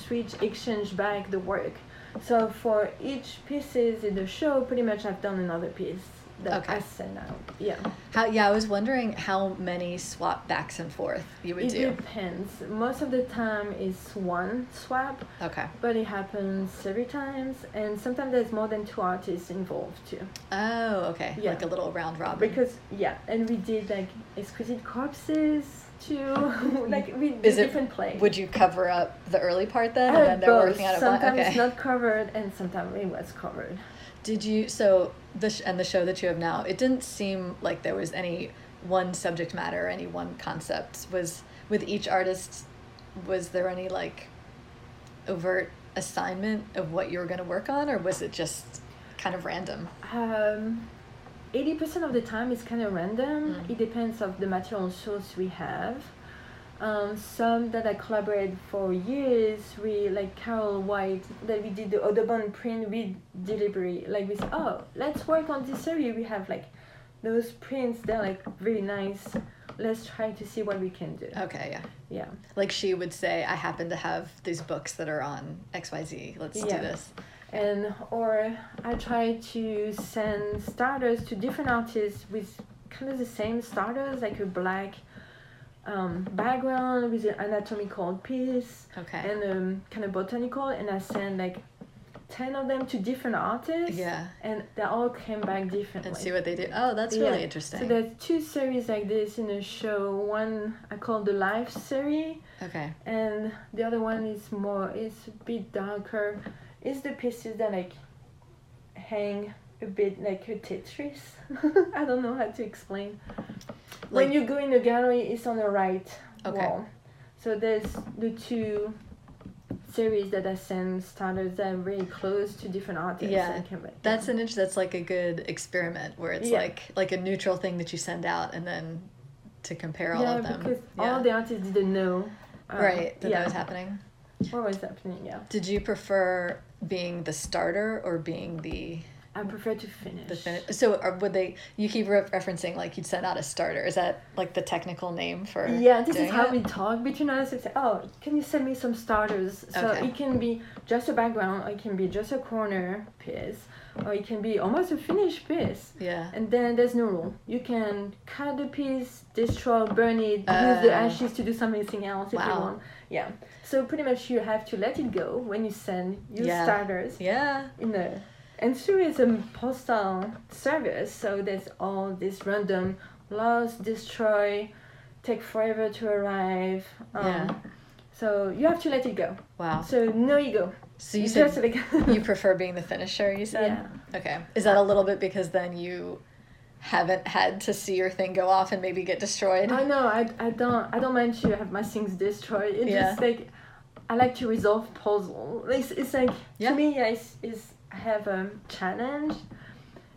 [SPEAKER 3] switch, exchange back the work. So for each pieces in the show, pretty much I've done another piece that
[SPEAKER 2] Okay.
[SPEAKER 3] I send out. Yeah.
[SPEAKER 2] How? Yeah, I was wondering how many swap backs and forth you would
[SPEAKER 3] It
[SPEAKER 2] do.
[SPEAKER 3] It depends. Most of the time is one swap.
[SPEAKER 2] Okay.
[SPEAKER 3] But it happens every times, and sometimes there's more than two artists involved too.
[SPEAKER 2] Oh, okay.
[SPEAKER 3] Yeah.
[SPEAKER 2] Like a little round robin.
[SPEAKER 3] Because yeah, and we did like exquisite corpses too. like we did
[SPEAKER 2] Is it-
[SPEAKER 3] different plays.
[SPEAKER 2] would you cover up the early part then,
[SPEAKER 3] Uh,
[SPEAKER 2] and then they're
[SPEAKER 3] both.
[SPEAKER 2] working out?
[SPEAKER 3] Sometimes
[SPEAKER 2] Okay.
[SPEAKER 3] it's not covered, and sometimes it was covered.
[SPEAKER 2] Did you so the sh- and the show that you have now? It didn't seem like there was any one subject matter, or any one concept. Was with each artist, was there any like overt assignment of what you were going to work on, or was it just kind of random?
[SPEAKER 3] Um, eighty percent of the time it's kind of random.
[SPEAKER 2] Mm.
[SPEAKER 3] It depends of the material source we have. Um, some that I collaborated for years, we like Carol White that we did the Audubon print with delivery. Like we said, oh, let's work on this area. We have like those prints. They're like really nice. Let's try to see what we can do.
[SPEAKER 2] Okay, yeah.
[SPEAKER 3] Yeah.
[SPEAKER 2] Like she would say, I happen to have these books that are on X Y Z. Let's do this.
[SPEAKER 3] and or I try to send starters to different artists with kind of the same starters, like a black um, background with an anatomical piece
[SPEAKER 2] Okay.
[SPEAKER 3] and um, kind of botanical, and I send like ten of them to different artists,
[SPEAKER 2] yeah.
[SPEAKER 3] and they all came back differently.
[SPEAKER 2] And see what they do. Oh, that's
[SPEAKER 3] Yeah.
[SPEAKER 2] really interesting.
[SPEAKER 3] So there's two series like this in a show. One I call the Life series,
[SPEAKER 2] okay.
[SPEAKER 3] and the other one is more it's a bit darker it's the pieces that like hang a bit like a tetris i don't know how to explain when you go in the gallery it's on the right
[SPEAKER 2] Okay.
[SPEAKER 3] wall so there's the two series that i send starters that are very close to different artists
[SPEAKER 2] Yeah,
[SPEAKER 3] and come back
[SPEAKER 2] That's an int- that's like a good experiment where it's
[SPEAKER 3] Yeah.
[SPEAKER 2] like like a neutral thing that you send out and then to compare all
[SPEAKER 3] yeah
[SPEAKER 2] of them.
[SPEAKER 3] because
[SPEAKER 2] yeah.
[SPEAKER 3] all the artists didn't know um,
[SPEAKER 2] right that
[SPEAKER 3] yeah
[SPEAKER 2] that was happening.
[SPEAKER 3] what was happening yeah
[SPEAKER 2] Did you prefer being the starter or being the
[SPEAKER 3] i prefer to finish
[SPEAKER 2] the finish? So or would they? You keep re- referencing like you'd send out a starter. Is that like the technical name for?
[SPEAKER 3] Yeah, this is how
[SPEAKER 2] it?
[SPEAKER 3] we talk between us. It's oh, can you send me some starters? So
[SPEAKER 2] Okay.
[SPEAKER 3] it can be just a background, or it can be just a corner piece, or it can be almost a finished piece.
[SPEAKER 2] Yeah.
[SPEAKER 3] And then there's no rule. You can cut the piece, destroy, burn it, use the
[SPEAKER 2] Uh,
[SPEAKER 3] ashes to do something else if you want. Yeah. So pretty much you have to let it go when you send your
[SPEAKER 2] Yeah.
[SPEAKER 3] starters
[SPEAKER 2] Yeah.
[SPEAKER 3] in the and through is a postal service, so there's all this random lost, destroy, take forever to arrive. Um,
[SPEAKER 2] Yeah.
[SPEAKER 3] So you have to let it go.
[SPEAKER 2] Wow.
[SPEAKER 3] So no ego.
[SPEAKER 2] So you said you prefer being the finisher. You said.
[SPEAKER 3] Yeah.
[SPEAKER 2] Okay. Is that a little bit because then you haven't had to see your thing go off and maybe get destroyed?
[SPEAKER 3] I know. I, I don't I don't mind to have my things destroyed. It's
[SPEAKER 2] Yeah.
[SPEAKER 3] just like I like to resolve puzzle. It's, it's like
[SPEAKER 2] Yeah.
[SPEAKER 3] to me, yeah, it's, it's have a challenge,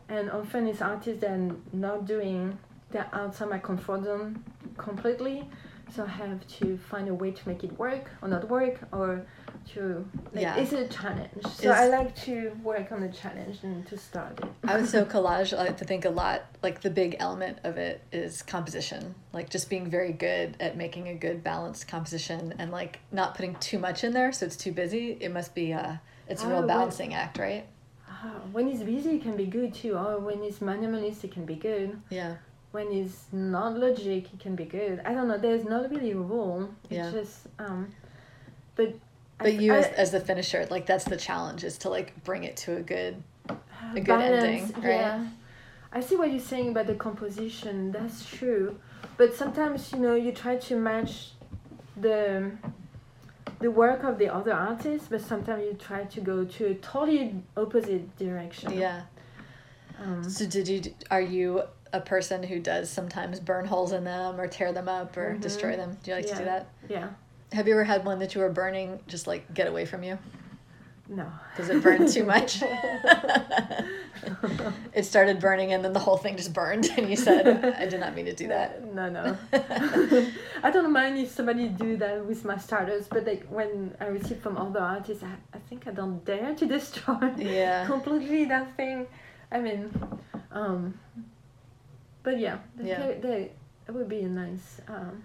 [SPEAKER 3] and often it's artists that are not doing they're outside my comfort zone completely. So I have to find a way to make it work or not work or to like,
[SPEAKER 2] Yeah.
[SPEAKER 3] it's a challenge. So
[SPEAKER 2] Is-
[SPEAKER 3] I like to work on the challenge and to start it.
[SPEAKER 2] I was so collage. I like to think a lot. Like the big element of it is composition. Like just being very good at making a good balanced composition and like not putting too much in there so it's too busy. It must be uh it's a
[SPEAKER 3] Oh,
[SPEAKER 2] real
[SPEAKER 3] when-
[SPEAKER 2] balancing act, right?
[SPEAKER 3] Ah, when it's busy, it can be good too. Or when it's minimalist, it can be good.
[SPEAKER 2] Yeah.
[SPEAKER 3] when it's not logic, it can be good. I don't know. There's not really a rule. It's
[SPEAKER 2] Yeah.
[SPEAKER 3] just um, but.
[SPEAKER 2] But
[SPEAKER 3] I-
[SPEAKER 2] you
[SPEAKER 3] I-
[SPEAKER 2] as, as the finisher, like that's the challenge is to like bring it to a good a good
[SPEAKER 3] balance,
[SPEAKER 2] ending, right?
[SPEAKER 3] Yeah, I see what you're saying about the composition. That's true, but sometimes you know you try to match the the work of the other artists, but sometimes you try to go to a totally opposite direction.
[SPEAKER 2] Yeah.
[SPEAKER 3] Um,
[SPEAKER 2] So did you are you a person who does sometimes burn holes in them or tear them up or
[SPEAKER 3] Mhm.
[SPEAKER 2] destroy them. Do you like to do that?
[SPEAKER 3] Yeah.
[SPEAKER 2] Have you ever had one that you were burning just like get away from you?
[SPEAKER 3] No.
[SPEAKER 2] Does it burn too much? it started burning and then the whole thing just burned and you said, I did not mean to do that.
[SPEAKER 3] No, no. I don't mind if somebody do that with my starters, but like when I receive from other artists, I, I think I don't dare to destroy
[SPEAKER 2] Yeah.
[SPEAKER 3] completely that thing. I mean, um, but yeah, the,
[SPEAKER 2] Yeah.
[SPEAKER 3] the, it would be a nice. Um,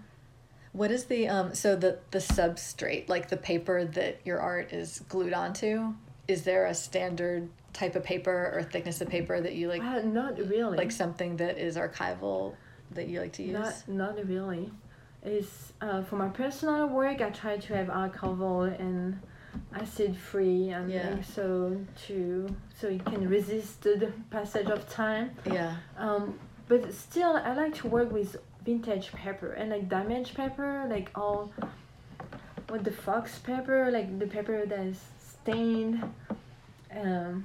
[SPEAKER 2] What is the um so the the substrate, like the paper that your art is glued onto? Is there a standard type of paper or thickness of paper that you like
[SPEAKER 3] uh, not really.
[SPEAKER 2] like something that is archival that you like to use?
[SPEAKER 3] Not not really. It's uh, for my personal work. I try to have archival and acid free, and
[SPEAKER 2] Yeah.
[SPEAKER 3] so to so it can resist the passage of time.
[SPEAKER 2] yeah.
[SPEAKER 3] Um, but still, I like to work with vintage paper and like damaged paper, like all what the fox paper, like the paper that is stained. Um,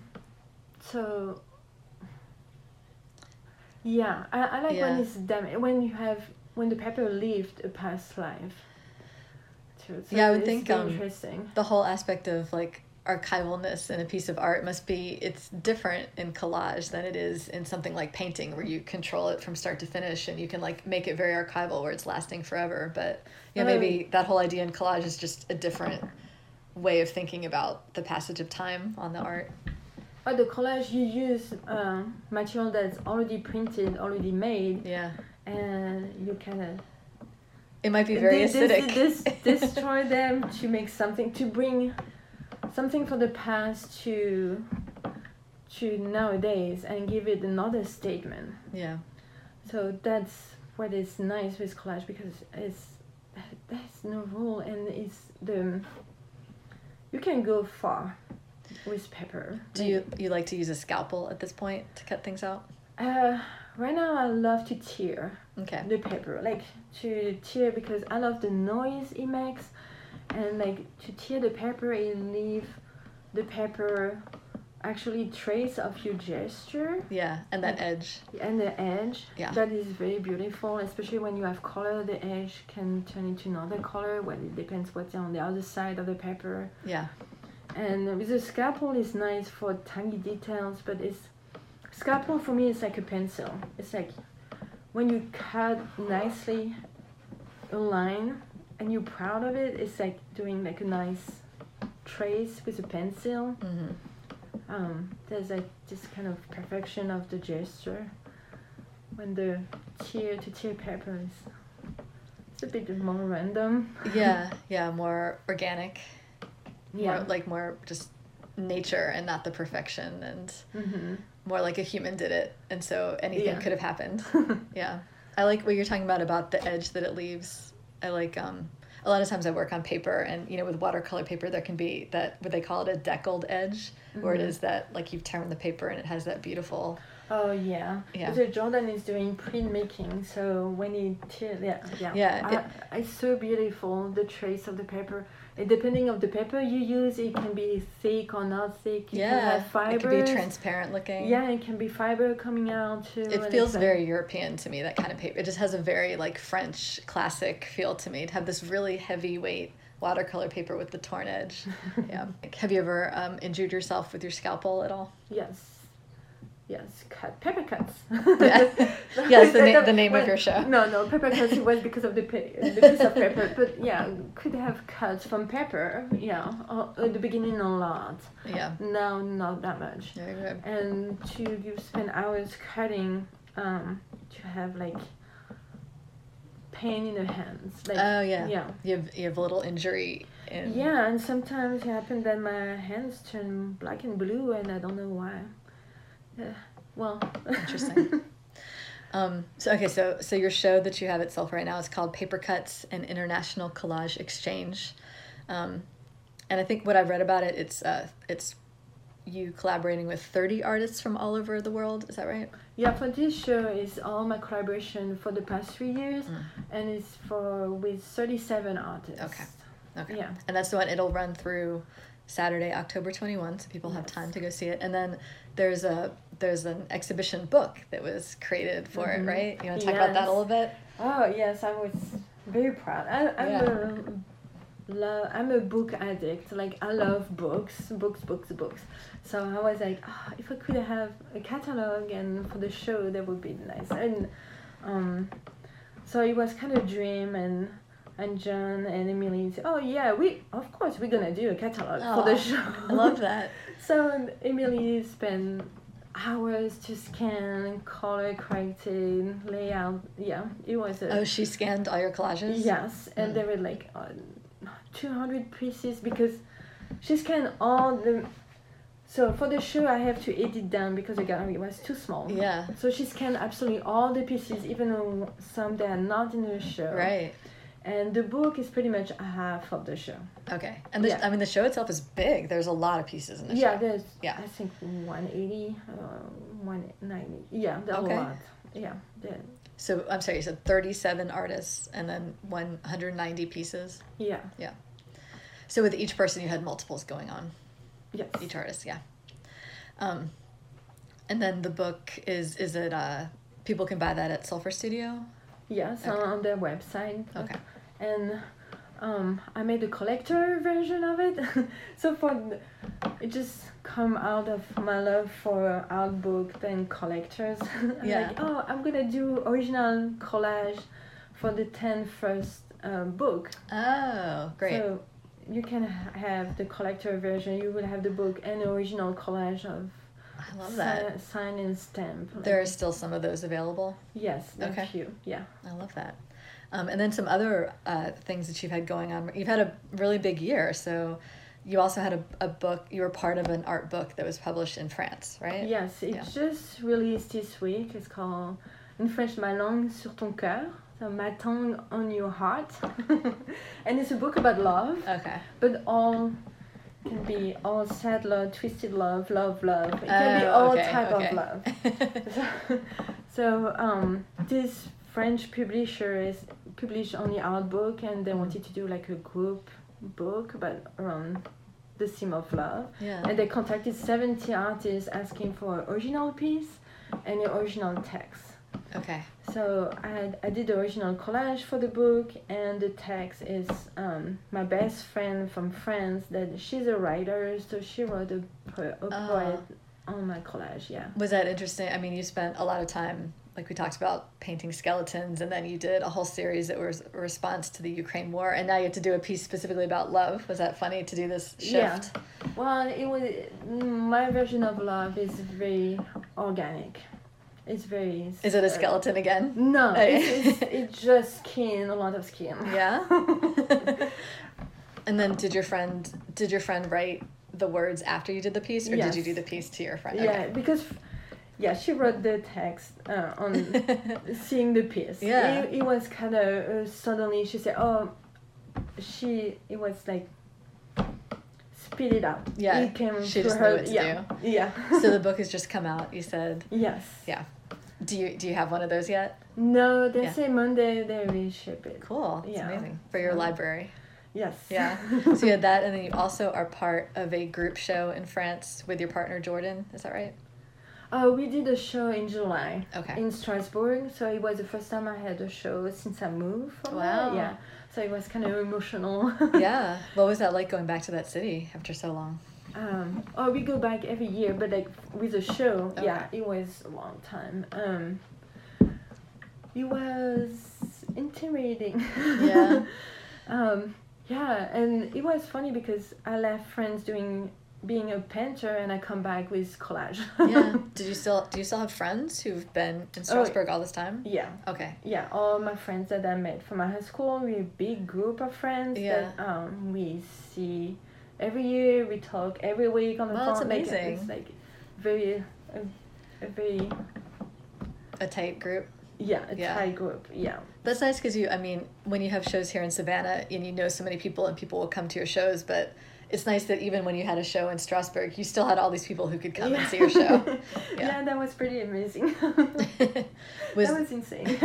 [SPEAKER 3] so yeah, I, I like when it's damaged when you have when the paper lived a past life. So
[SPEAKER 2] Yeah, I would think, um,
[SPEAKER 3] interesting.
[SPEAKER 2] The whole aspect of like archivalness in a piece of art must be it's different in collage than it is in something like painting where you control it from start to finish and you can like make it very archival where it's lasting forever. But yeah
[SPEAKER 3] Um,
[SPEAKER 2] maybe that whole idea in collage is just a different way of thinking about the passage of time on the art.
[SPEAKER 3] Or the collage you use um, material that's already printed, already made,
[SPEAKER 2] yeah.
[SPEAKER 3] and you kind of
[SPEAKER 2] it might be very acidic.
[SPEAKER 3] destroy them to make something to bring something from the past to to nowadays and give it another statement.
[SPEAKER 2] yeah
[SPEAKER 3] So that's what is nice with collage because it's there's no rule and it's the you can go far with paper.
[SPEAKER 2] do you you like to use a scalpel at this point to cut things out
[SPEAKER 3] Uh, right now I love to tear.
[SPEAKER 2] okay
[SPEAKER 3] the paper like to tear because i love the noise it makes and like to tear the paper and leave the paper actually trace of your gesture.
[SPEAKER 2] Yeah and that edge.
[SPEAKER 3] And the edge.
[SPEAKER 2] Yeah.
[SPEAKER 3] that is very beautiful especially when you have color the edge can turn into another color well it depends what's on the other side of the paper.
[SPEAKER 2] Yeah.
[SPEAKER 3] And with the scalpel is nice for tiny details but it's scalpel for me is like a pencil. It's like when you cut nicely a line and you're proud of it it's like doing like a nice trace with a pencil.
[SPEAKER 2] Hmm
[SPEAKER 3] um, there's like this kind of perfection of the gesture when the tear to tear paper is it's a bit more random.
[SPEAKER 2] Yeah yeah more organic.
[SPEAKER 3] Yeah.
[SPEAKER 2] more like more just nature and not the perfection and
[SPEAKER 3] mm-hmm.
[SPEAKER 2] more like a human did it and so anything
[SPEAKER 3] Yeah.
[SPEAKER 2] could have happened. Yeah. I like what you're talking about about the edge that it leaves i like um a lot of times i work on paper and you know with watercolor paper there can be that what they call it a deckled edge where it
[SPEAKER 3] Mhm.
[SPEAKER 2] is that like you've turned the paper and it has that beautiful
[SPEAKER 3] Oh yeah.
[SPEAKER 2] Yeah.
[SPEAKER 3] So Jordan is doing printmaking, so when he tear, yeah, yeah.
[SPEAKER 2] Yeah,
[SPEAKER 3] I, it's so beautiful the trace of the paper. Depending of the paper you use, it can be thick or not thick. You
[SPEAKER 2] yeah
[SPEAKER 3] can have
[SPEAKER 2] it could be transparent looking
[SPEAKER 3] Yeah, it can be fiber coming out too.
[SPEAKER 2] it feels
[SPEAKER 3] it's like-
[SPEAKER 2] very European to me. That kind of paper. It just has a very like French classic feel to me. To have this really heavy weight watercolor paper with the torn edge. yeah. Have you ever um, injured yourself with your scalpel at all?
[SPEAKER 3] Yes. Yes, cut paper cuts.
[SPEAKER 2] Yeah. Yes, the na- the name of your show.
[SPEAKER 3] No, no, pepper cuts. It was because of the pa- the piece of pepper, but yeah, could have cuts from pepper. Yeah, uh, at the beginning a lot.
[SPEAKER 2] Yeah.
[SPEAKER 3] Now not that much.
[SPEAKER 2] Very good.
[SPEAKER 3] And to you spend hours cutting, um, to have like pain in the hands. Like
[SPEAKER 2] Oh yeah.
[SPEAKER 3] yeah.
[SPEAKER 2] You have you have a little injury in.
[SPEAKER 3] Yeah, and sometimes it happened that my hands turn black and blue, and I don't know why. Uh, well,
[SPEAKER 2] Interesting. Um, so okay, so so your show that you have itself right now is called Paper Cuts and International Collage Exchange, um, and I think what I've read about it, it's uh, it's you collaborating with thirty artists from all over the world. Is that right?
[SPEAKER 3] yeah, for this show is all my collaboration for the past three years,
[SPEAKER 2] Mm.
[SPEAKER 3] and it's for with thirty-seven artists.
[SPEAKER 2] Okay. Okay.
[SPEAKER 3] Yeah.
[SPEAKER 2] And that's the one. It'll run through Saturday, October twenty one, so people have time to go see it. And then there's a there's an exhibition book that was created for it, right? You want to talk about that a little bit?
[SPEAKER 3] Oh yes, I was very proud. I, I'm
[SPEAKER 2] Yeah.
[SPEAKER 3] a lo- I'm a book addict. Like I love books, books, books, books. So I was like, ah, if I could have a catalog and for the show, that would be nice. And um, so it was kind of dream and. And John and Emily said, "Oh yeah, we of course we're gonna do a catalog for the show."
[SPEAKER 2] I love that.
[SPEAKER 3] So Emily spent hours to scan, color corrected, layout. Yeah, it was a
[SPEAKER 2] Oh, she scanned all your collages?
[SPEAKER 3] yes, and
[SPEAKER 2] Mm.
[SPEAKER 3] there were like uh, two hundred pieces because she scanned all the. So for the show, I have to edit down because the gallery was too small.
[SPEAKER 2] Yeah.
[SPEAKER 3] So she scanned absolutely all the pieces, even though some they are not in the show.
[SPEAKER 2] Right.
[SPEAKER 3] And the book is pretty much half of the show.
[SPEAKER 2] Okay. And the,
[SPEAKER 3] Yeah.
[SPEAKER 2] I mean, the show itself is big. There's a lot of pieces in the
[SPEAKER 3] yeah,
[SPEAKER 2] show.
[SPEAKER 3] Yeah, there's
[SPEAKER 2] Yeah.
[SPEAKER 3] I think 180, uh, 190. Yeah, there's
[SPEAKER 2] Okay.
[SPEAKER 3] a lot. Yeah, there-
[SPEAKER 2] So I'm sorry, you said 37 artists and then 190 pieces.
[SPEAKER 3] Yeah.
[SPEAKER 2] Yeah, So with each person, you had multiples going on.
[SPEAKER 3] yes.
[SPEAKER 2] Each artist, yeah. Um, and then the book is is it uh people can buy that at Sulfur Studio?
[SPEAKER 3] Yes,
[SPEAKER 2] Okay.
[SPEAKER 3] on their website.
[SPEAKER 2] Okay.
[SPEAKER 3] And um, I made a collector version of it. so for it just come out of my love for art book and collectors. I'm
[SPEAKER 2] Yeah.
[SPEAKER 3] Like, oh, I'm gonna do original collage for the 10 first uh, book.
[SPEAKER 2] Oh, great.
[SPEAKER 3] So you can have the collector version. You will have the book and original collage of
[SPEAKER 2] I love that.
[SPEAKER 3] si- sign and stamp. Like-
[SPEAKER 2] There are still some of those available.
[SPEAKER 3] yes,
[SPEAKER 2] Okay.
[SPEAKER 3] few. Yeah.
[SPEAKER 2] I love that. Um, and then some other uh, things that you've had going on. You've had a really big year. So you also had a, a book, you were part of an art book that was published in France, right?
[SPEAKER 3] Yes, it
[SPEAKER 2] Yeah.
[SPEAKER 3] just released this week. It's called in French Ma langue sur ton cœur. So my tongue on your heart. and it's a book about love,
[SPEAKER 2] Okay.
[SPEAKER 3] but all can be all sad love, twisted love, love, love. It can be
[SPEAKER 2] Oh,
[SPEAKER 3] all
[SPEAKER 2] okay,
[SPEAKER 3] type
[SPEAKER 2] okay.
[SPEAKER 3] of love. so, so um, this French publisher is published only art book, and they wanted to do like a group book, but around the theme of love.
[SPEAKER 2] yeah.
[SPEAKER 3] And they contacted 70 artists asking for original piece and original text.
[SPEAKER 2] Okay.
[SPEAKER 3] So I, I did the original collage for the book, and the text is um, my best friend from France. That she's a writer, so she wrote a, po- a
[SPEAKER 2] Oh.
[SPEAKER 3] poet on my collage. Yeah.
[SPEAKER 2] Was that interesting? I mean, you spent a lot of time, like we talked about, painting skeletons, and then you did a whole series that was a response to the Ukraine war, and now you have to do a piece specifically about love. Was that funny to do this shift?
[SPEAKER 3] Yeah. Well, it was my version of love is very organic. It's very.
[SPEAKER 2] Is it a
[SPEAKER 3] uh,
[SPEAKER 2] skeleton again?
[SPEAKER 3] No, it's, it's, it's just skin, a lot of skin.
[SPEAKER 2] Yeah. and then did your friend did your friend write the words after you did the piece, or did you do the piece to your friend?
[SPEAKER 3] Yeah, because yeah, she wrote the text uh, on seeing the piece.
[SPEAKER 2] Yeah.
[SPEAKER 3] It, it was kind of uh, suddenly she said, "Oh, she." It was like spit it out.
[SPEAKER 2] Yeah,
[SPEAKER 3] It came
[SPEAKER 2] she just knew what to
[SPEAKER 3] yeah. Yeah.
[SPEAKER 2] so the book has just come out. You said,
[SPEAKER 3] yes.
[SPEAKER 2] yeah. Do you do you have one of those yet?
[SPEAKER 3] No, they
[SPEAKER 2] Yeah.
[SPEAKER 3] say Monday they will ship it.
[SPEAKER 2] Cool. It's
[SPEAKER 3] Yeah.
[SPEAKER 2] amazing for your library.
[SPEAKER 3] Yes.
[SPEAKER 2] Yeah. so you had that, and then you also are part of a group show in France with your partner Jordan. Is that right?
[SPEAKER 3] Oh, we did a show in July.
[SPEAKER 2] Okay.
[SPEAKER 3] in Strasbourg. So it was the first time I had a show since I moved. From
[SPEAKER 2] Wow.
[SPEAKER 3] There. Yeah. So it was kind of emotional.
[SPEAKER 2] yeah. What was that like going back to that city after so long?
[SPEAKER 3] um, oh, we go back every year, but like with a show,
[SPEAKER 2] Okay.
[SPEAKER 3] yeah, it was a long time. Um, it was intimidating.
[SPEAKER 2] Yeah.
[SPEAKER 3] um, yeah, and it was funny because I left friends doing being a painter, and I come back with collage.
[SPEAKER 2] yeah. Did you still do you still have friends who've been
[SPEAKER 3] Oh,
[SPEAKER 2] in Strasbourg all this time?
[SPEAKER 3] yeah.
[SPEAKER 2] Okay.
[SPEAKER 3] Yeah, all my friends that I met from my high school, we're a big group of friends
[SPEAKER 2] Yeah.
[SPEAKER 3] that um, we see every year. We talk every week on the
[SPEAKER 2] Well,
[SPEAKER 3] phone.
[SPEAKER 2] that's
[SPEAKER 3] like,
[SPEAKER 2] amazing.
[SPEAKER 3] it's like very, a, a very
[SPEAKER 2] A tight group.
[SPEAKER 3] yeah, a
[SPEAKER 2] Yeah.
[SPEAKER 3] tight group. Yeah,
[SPEAKER 2] That's nice because you, I mean, when you have shows here in Savannah and you know so many people and people will come to your shows, but it's nice that even when you had a show in Strasbourg, you still had all these people who could come and see your show.
[SPEAKER 3] yeah.
[SPEAKER 2] Yeah.
[SPEAKER 3] that was pretty amazing.
[SPEAKER 2] was,
[SPEAKER 3] that was insane.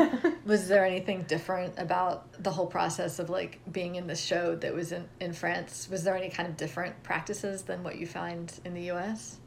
[SPEAKER 2] was there anything different about the whole process of like being in this show that was in, in France? Was there any kind of different practices than what you find in the US?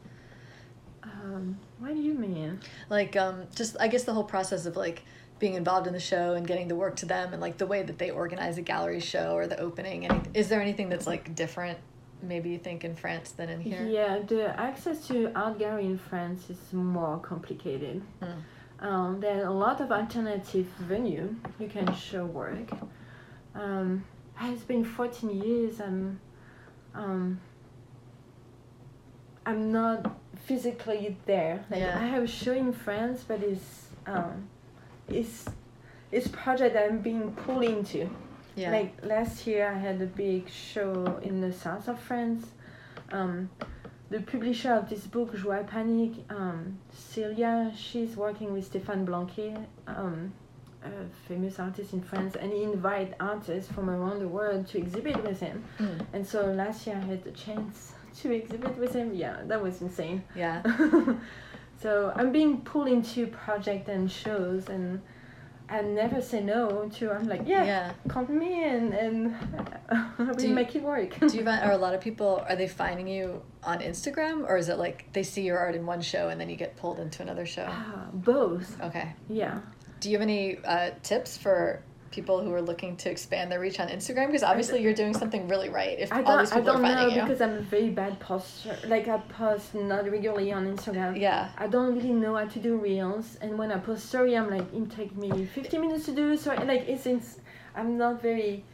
[SPEAKER 3] Um, what do you mean?
[SPEAKER 2] Like, um, just I guess the whole process of like being involved in the show and getting the work to them, and like the way that they organize a gallery show or the opening. Any, is there anything that's like different? Maybe you think in France than in here.
[SPEAKER 3] Yeah, the access to art gallery in France is more complicated.
[SPEAKER 2] Mm.
[SPEAKER 3] Um, there are a lot of alternative venue you can show work. Um, it's been 14 years. I'm, um, I'm not physically there. Like
[SPEAKER 2] Yeah.
[SPEAKER 3] I have a show in France, but it's um, it's it's project that I'm being pulled into.
[SPEAKER 2] Yeah.
[SPEAKER 3] Like last year, I had a big show in the south of France. Um, the publisher of this book, Joie Panique, um, Celia, she's working with Stéphane Blanquet, um, a famous artist in France, and he invite artists from around the world to exhibit with him.
[SPEAKER 2] Mm.
[SPEAKER 3] And so last year, I had the chance to exhibit with him. Yeah, that was insane.
[SPEAKER 2] Yeah.
[SPEAKER 3] so I'm being pulled into project and shows and. I never say no to. I'm like, yeah,
[SPEAKER 2] Yeah.
[SPEAKER 3] come me and and we
[SPEAKER 2] Do you-
[SPEAKER 3] make it work.
[SPEAKER 2] Do you find are a lot of people are they finding you on Instagram or is it like they see your art in one show and then you get pulled into another show?
[SPEAKER 3] Ah, both.
[SPEAKER 2] Okay.
[SPEAKER 3] Yeah.
[SPEAKER 2] Do you have any uh, tips for people who are looking to expand their reach on Instagram? Because obviously you're doing something really right. If
[SPEAKER 3] I
[SPEAKER 2] all
[SPEAKER 3] don't,
[SPEAKER 2] these
[SPEAKER 3] I don't
[SPEAKER 2] are
[SPEAKER 3] know
[SPEAKER 2] you.
[SPEAKER 3] because I'm a very bad poster. Like I post not regularly on Instagram.
[SPEAKER 2] Yeah.
[SPEAKER 3] I don't really know how to do reels, and when I post story, I'm like, it take me 15 minutes to do. So like it's, it's I'm not very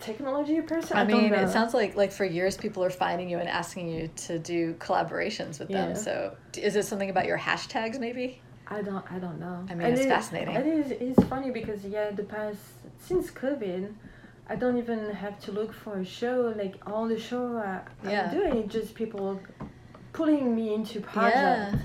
[SPEAKER 3] technology person. I,
[SPEAKER 2] I mean, it sounds like like for years people are finding you and asking you to do collaborations with them.
[SPEAKER 3] Yeah.
[SPEAKER 2] So is it something about your hashtags maybe?
[SPEAKER 3] I don't I don't know.
[SPEAKER 2] I mean,
[SPEAKER 3] And
[SPEAKER 2] it's
[SPEAKER 3] it-
[SPEAKER 2] fascinating.
[SPEAKER 3] It is it's funny because yeah, the past since COVID, I don't even have to look for a show. Like all the show I,
[SPEAKER 2] Yeah.
[SPEAKER 3] I'm doing, just people pulling me into projects.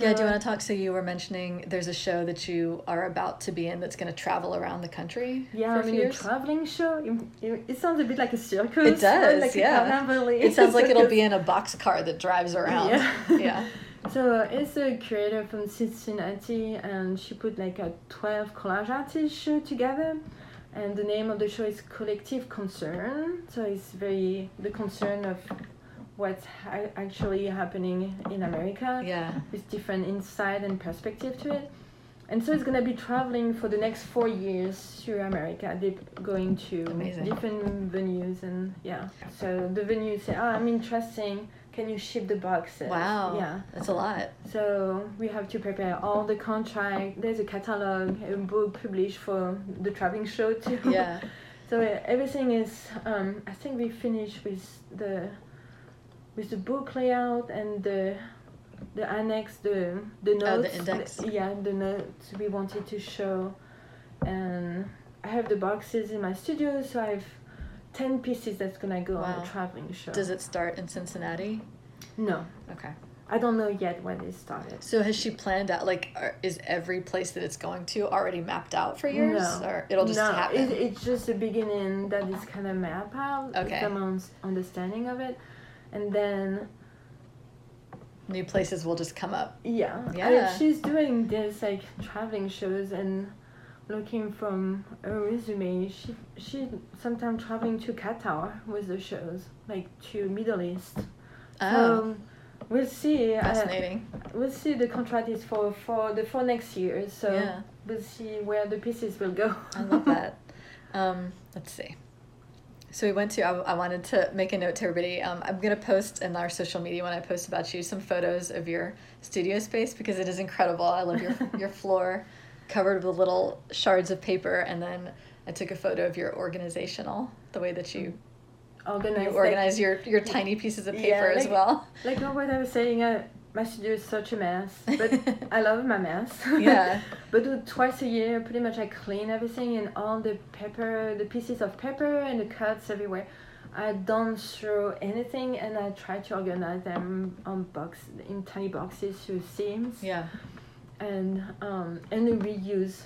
[SPEAKER 2] Yeah. yeah, do you want to talk? So you were mentioning there's a show that you are about to be in that's going to travel around the country.
[SPEAKER 3] Yeah,
[SPEAKER 2] for
[SPEAKER 3] I mean, a
[SPEAKER 2] years?
[SPEAKER 3] traveling show. It, sounds a bit like a circus.
[SPEAKER 2] It does,
[SPEAKER 3] like
[SPEAKER 2] yeah. It sounds like it'll be in a box car that drives around.
[SPEAKER 3] Yeah.
[SPEAKER 2] yeah.
[SPEAKER 3] So it's a creator from Cincinnati, and she put like a twelve collage artist show together, and the name of the show is Collective Concern. So it's very the concern of what's ha- actually happening in America
[SPEAKER 2] Yeah.
[SPEAKER 3] with different insight and perspective to it. And so it's gonna be traveling for the next four years through America. They're going to
[SPEAKER 2] Amazing.
[SPEAKER 3] different venues and yeah. So the venues say, "Oh, I'm interesting can you ship the boxes?
[SPEAKER 2] Wow.
[SPEAKER 3] Yeah.
[SPEAKER 2] That's a lot.
[SPEAKER 3] So we have to prepare all the contract. There's a catalog, a book published for the traveling show too.
[SPEAKER 2] Yeah.
[SPEAKER 3] so everything is. Um, I think we finished with the, with the book layout and the, the annex, the the notes.
[SPEAKER 2] Oh, the index.
[SPEAKER 3] The, yeah, the notes we wanted to show, and I have the boxes in my studio, so I've 10 pieces that's gonna go
[SPEAKER 2] wow.
[SPEAKER 3] on a traveling show.
[SPEAKER 2] Does it start in Cincinnati?
[SPEAKER 3] No.
[SPEAKER 2] Okay.
[SPEAKER 3] I don't know yet when it started.
[SPEAKER 2] So has she planned out? Like, are, is every place that it's going to already mapped out for years,
[SPEAKER 3] no.
[SPEAKER 2] or it'll just
[SPEAKER 3] no,
[SPEAKER 2] happen?
[SPEAKER 3] It, it's just the beginning that is kind of mapped out.
[SPEAKER 2] Okay.
[SPEAKER 3] Someone's understanding of it, and then
[SPEAKER 2] new places will just come up.
[SPEAKER 3] Yeah. Yeah. I mean, she's doing this like traveling shows and looking from her resume. She she sometimes traveling to Qatar with the shows, like to Middle East.
[SPEAKER 2] Oh,
[SPEAKER 3] So we'll see. uh,
[SPEAKER 2] fascinating.
[SPEAKER 3] we'll see. The contract is for for the for next year, so
[SPEAKER 2] Yeah.
[SPEAKER 3] we'll see where the pieces will go.
[SPEAKER 2] I love that. Um, let's see. So we went to. I, I wanted to make a note to everybody. Um, I'm gonna post in our social media when I post about you some photos of your studio space because it is incredible. I love your your floor covered with little shards of paper, and then I took a photo of your organizational, the way that you
[SPEAKER 3] Organize,
[SPEAKER 2] you
[SPEAKER 3] like-
[SPEAKER 2] organize your your tiny pieces of
[SPEAKER 3] Yeah,
[SPEAKER 2] paper as well.
[SPEAKER 3] Like what I was saying, uh, my studio is such a mess, but I love my mess.
[SPEAKER 2] Yeah.
[SPEAKER 3] but uh, twice a year, pretty much I clean everything and all the paper, the pieces of paper and the cuts everywhere. I don't throw anything, and I try to organize them on box in tiny boxes through seams,
[SPEAKER 2] Yeah.
[SPEAKER 3] And um, and then reuse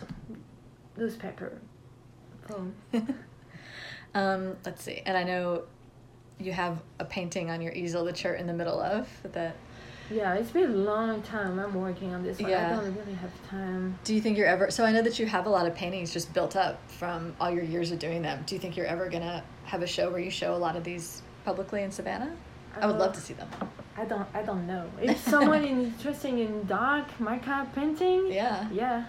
[SPEAKER 3] those paper. Um,
[SPEAKER 2] Um, let's see. And I know you have a painting on your easel that you're in the middle of that
[SPEAKER 3] yeah, it's been a long time. I'm working on this one.
[SPEAKER 2] Yeah.
[SPEAKER 3] I don't really have time.
[SPEAKER 2] Do you think you're ever so I know that you have a lot of paintings just built up from all your years of doing them. Do you think you're ever gonna have a show where you show a lot of these publicly in Savannah? I would love
[SPEAKER 3] Uh,
[SPEAKER 2] to see them.
[SPEAKER 3] I don't I don't know. If someone is interested in dark macabre painting,
[SPEAKER 2] Yeah.
[SPEAKER 3] yeah,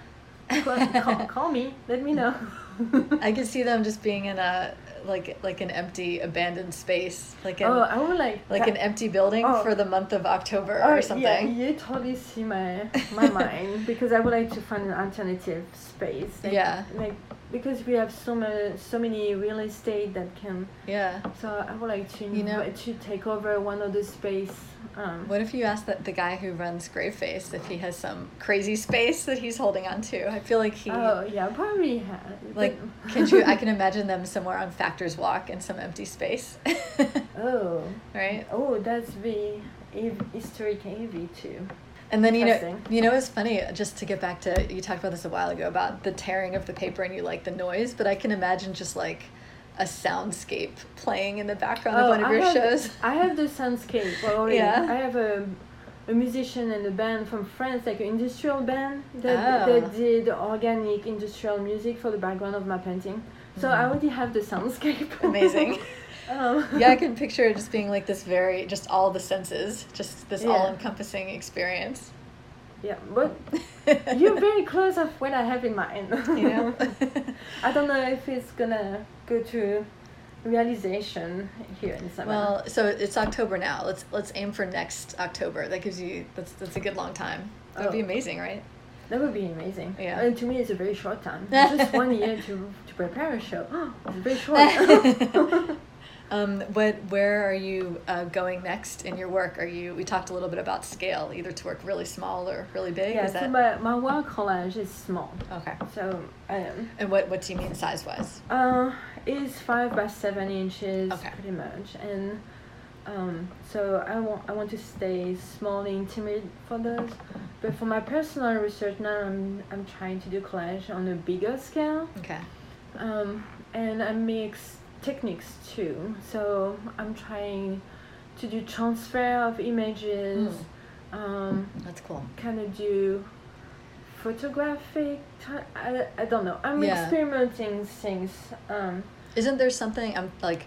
[SPEAKER 3] call, call, call me. Let me know.
[SPEAKER 2] I could see them just being in a like like an empty abandoned space, like an
[SPEAKER 3] oh, I would like
[SPEAKER 2] like an empty building
[SPEAKER 3] Oh.
[SPEAKER 2] for the month of October
[SPEAKER 3] Oh,
[SPEAKER 2] or something.
[SPEAKER 3] Yeah, you totally see my my mind because I would like to find an alternative space. Like,
[SPEAKER 2] Yeah.
[SPEAKER 3] Like because we have so many so many real estate that can.
[SPEAKER 2] Yeah.
[SPEAKER 3] So I would like to
[SPEAKER 2] You know-
[SPEAKER 3] to take over one of the space. Um,
[SPEAKER 2] What if you ask that the guy who runs Graveface if he has some crazy space that he's holding on to? I feel like he
[SPEAKER 3] oh yeah, probably have.
[SPEAKER 2] like can you I can imagine them somewhere on Factors Walk in some empty space.
[SPEAKER 3] Oh.
[SPEAKER 2] right?
[SPEAKER 3] Oh, that's the historic AV too.
[SPEAKER 2] And then you know you know it's funny just to get back to you talked about this a while ago about the tearing of the paper and you like the noise, but I can imagine just like a soundscape playing in the background of one of
[SPEAKER 3] Oh, I
[SPEAKER 2] your
[SPEAKER 3] have,
[SPEAKER 2] shows.
[SPEAKER 3] I have the soundscape already.
[SPEAKER 2] Yeah.
[SPEAKER 3] I have a, a musician and a band from France, like an industrial band that,
[SPEAKER 2] Ah.
[SPEAKER 3] that did organic industrial music for the background of my painting. So I already have the soundscape.
[SPEAKER 2] Mm-hmm. Amazing.
[SPEAKER 3] Um,
[SPEAKER 2] yeah, I can picture it just being like this very just all the senses, just this
[SPEAKER 3] Yeah.
[SPEAKER 2] all encompassing experience.
[SPEAKER 3] Yeah, but you're very close of what I have in mind.
[SPEAKER 2] You know?
[SPEAKER 3] I don't know if it's gonna go to realization here in Savannah.
[SPEAKER 2] Well, so it's October now. Let's let's aim for next October. That gives you that's that's a good long time. That would be
[SPEAKER 3] Oh.
[SPEAKER 2] amazing, right?
[SPEAKER 3] That would be amazing.
[SPEAKER 2] Yeah.
[SPEAKER 3] And to me, it's a very short time. Just one year to, to prepare a show. it's very short.
[SPEAKER 2] Um, what where are you uh, going next in your work? Are you we talked a little bit about scale, either to work really small or really big.
[SPEAKER 3] yeah,
[SPEAKER 2] Is
[SPEAKER 3] so my, my wall collage is small.
[SPEAKER 2] okay?
[SPEAKER 3] So um,
[SPEAKER 2] And what what do you mean size wise?
[SPEAKER 3] uh, it's five by seven inches,
[SPEAKER 2] Okay.
[SPEAKER 3] pretty much. And um, so I want I want to stay small and intimate for those. But for my personal research now, I'm I'm trying to do collage on a bigger scale.
[SPEAKER 2] Okay.
[SPEAKER 3] um, and I mix techniques too. So I'm trying to do transfer of images, um,
[SPEAKER 2] That's cool.
[SPEAKER 3] kind of do photographic. T- I, I don't know. I'm
[SPEAKER 2] Yeah.
[SPEAKER 3] experimenting things. Um,
[SPEAKER 2] Isn't there something I'm like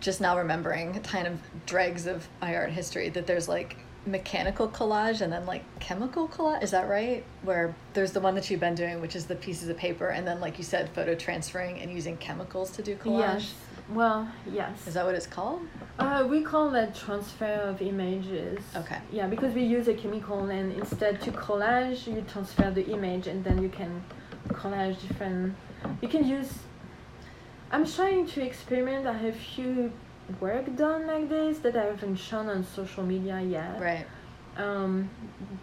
[SPEAKER 2] just now remembering kind of dregs of my art history that there's like mechanical collage and then like chemical collage is that right where there's the one that you've been doing which is the pieces of paper and then like you said photo transferring and using chemicals to do collage
[SPEAKER 3] yes. Well, yes.
[SPEAKER 2] is that what it's called
[SPEAKER 3] Uh, we call that transfer of images.
[SPEAKER 2] Okay.
[SPEAKER 3] Yeah, because we use a chemical, and instead to collage, you transfer the image, and then you can collage different. You can use. I'm trying to experiment. I have few work done like this that I haven't shown on social media yet.
[SPEAKER 2] right
[SPEAKER 3] Um,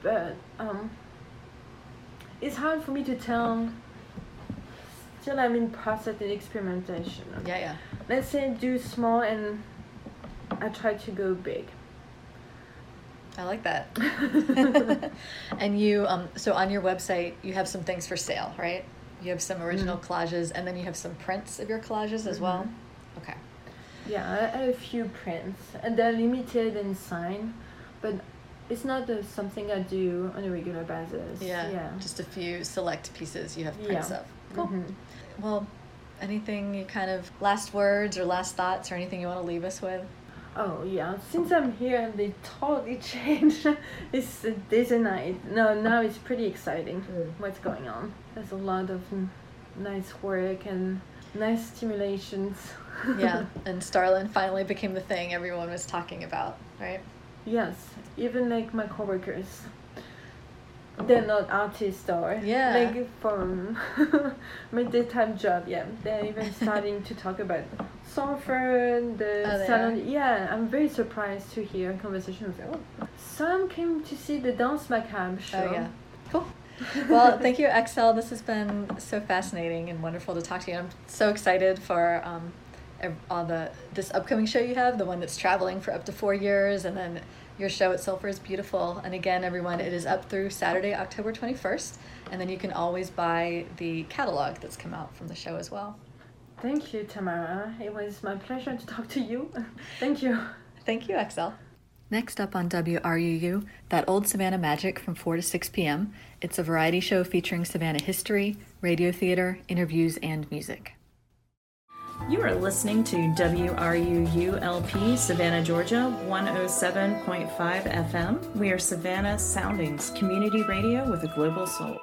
[SPEAKER 3] but um, it's hard for me to tell. Still, I'm in process and experimentation.
[SPEAKER 2] yeah yeah
[SPEAKER 3] Let's say do small and I try to go big.
[SPEAKER 2] i like that and you um so on your website you have some things for sale right you have some original
[SPEAKER 3] Mhm.
[SPEAKER 2] collages and then you have some prints of your collages as well okay
[SPEAKER 3] Yeah, I have a few prints and they're limited and signed, but it's not uh, something I do on a regular basis.
[SPEAKER 2] Yeah,
[SPEAKER 3] Yeah.
[SPEAKER 2] just a few select pieces you have prints
[SPEAKER 3] Yeah.
[SPEAKER 2] of. Cool.
[SPEAKER 3] Mhm.
[SPEAKER 2] Well, anything you kind of last words or last thoughts or anything you want to leave us with?
[SPEAKER 3] Oh yeah, since I'm here, they totally changed. it's uh, days and night. No, now it's pretty exciting. What's going on? There's a lot of mm, nice work and nice stimulations.
[SPEAKER 2] Yeah, and Starland finally became the thing everyone was talking about, right?
[SPEAKER 3] Yes, even like my coworkers. They're not artists or
[SPEAKER 2] Yeah.
[SPEAKER 3] like from my daytime job. Yeah, they're even starting to talk about Sulfur, the
[SPEAKER 2] Oh, they
[SPEAKER 3] salon. Yeah, I'm very surprised to hear conversations. Like, oh, some came to see the dance macabre show.
[SPEAKER 2] Oh yeah. Cool. Well, thank you, Axelle. This has been so fascinating and wonderful to talk to you. I'm so excited for um, ev- all the this upcoming show you have, the one that's traveling for up to four years, and then your show at Sulfur is beautiful. And again, everyone, it is up through Saturday, October 21st, and then you can always buy the catalog that's come out from the show as well.
[SPEAKER 3] Thank you, Tamara. It was my pleasure to talk to you. Thank you.
[SPEAKER 2] Thank you, Axelle. Next up on WRUU, That Old Savannah Magic from 4 to 6 p.m. It's a variety show featuring Savannah history, radio theater, interviews, and music.
[SPEAKER 1] You are listening to WRUULP Savannah, Georgia, 107.5 FM. We are Savannah Soundings, community radio with a global soul.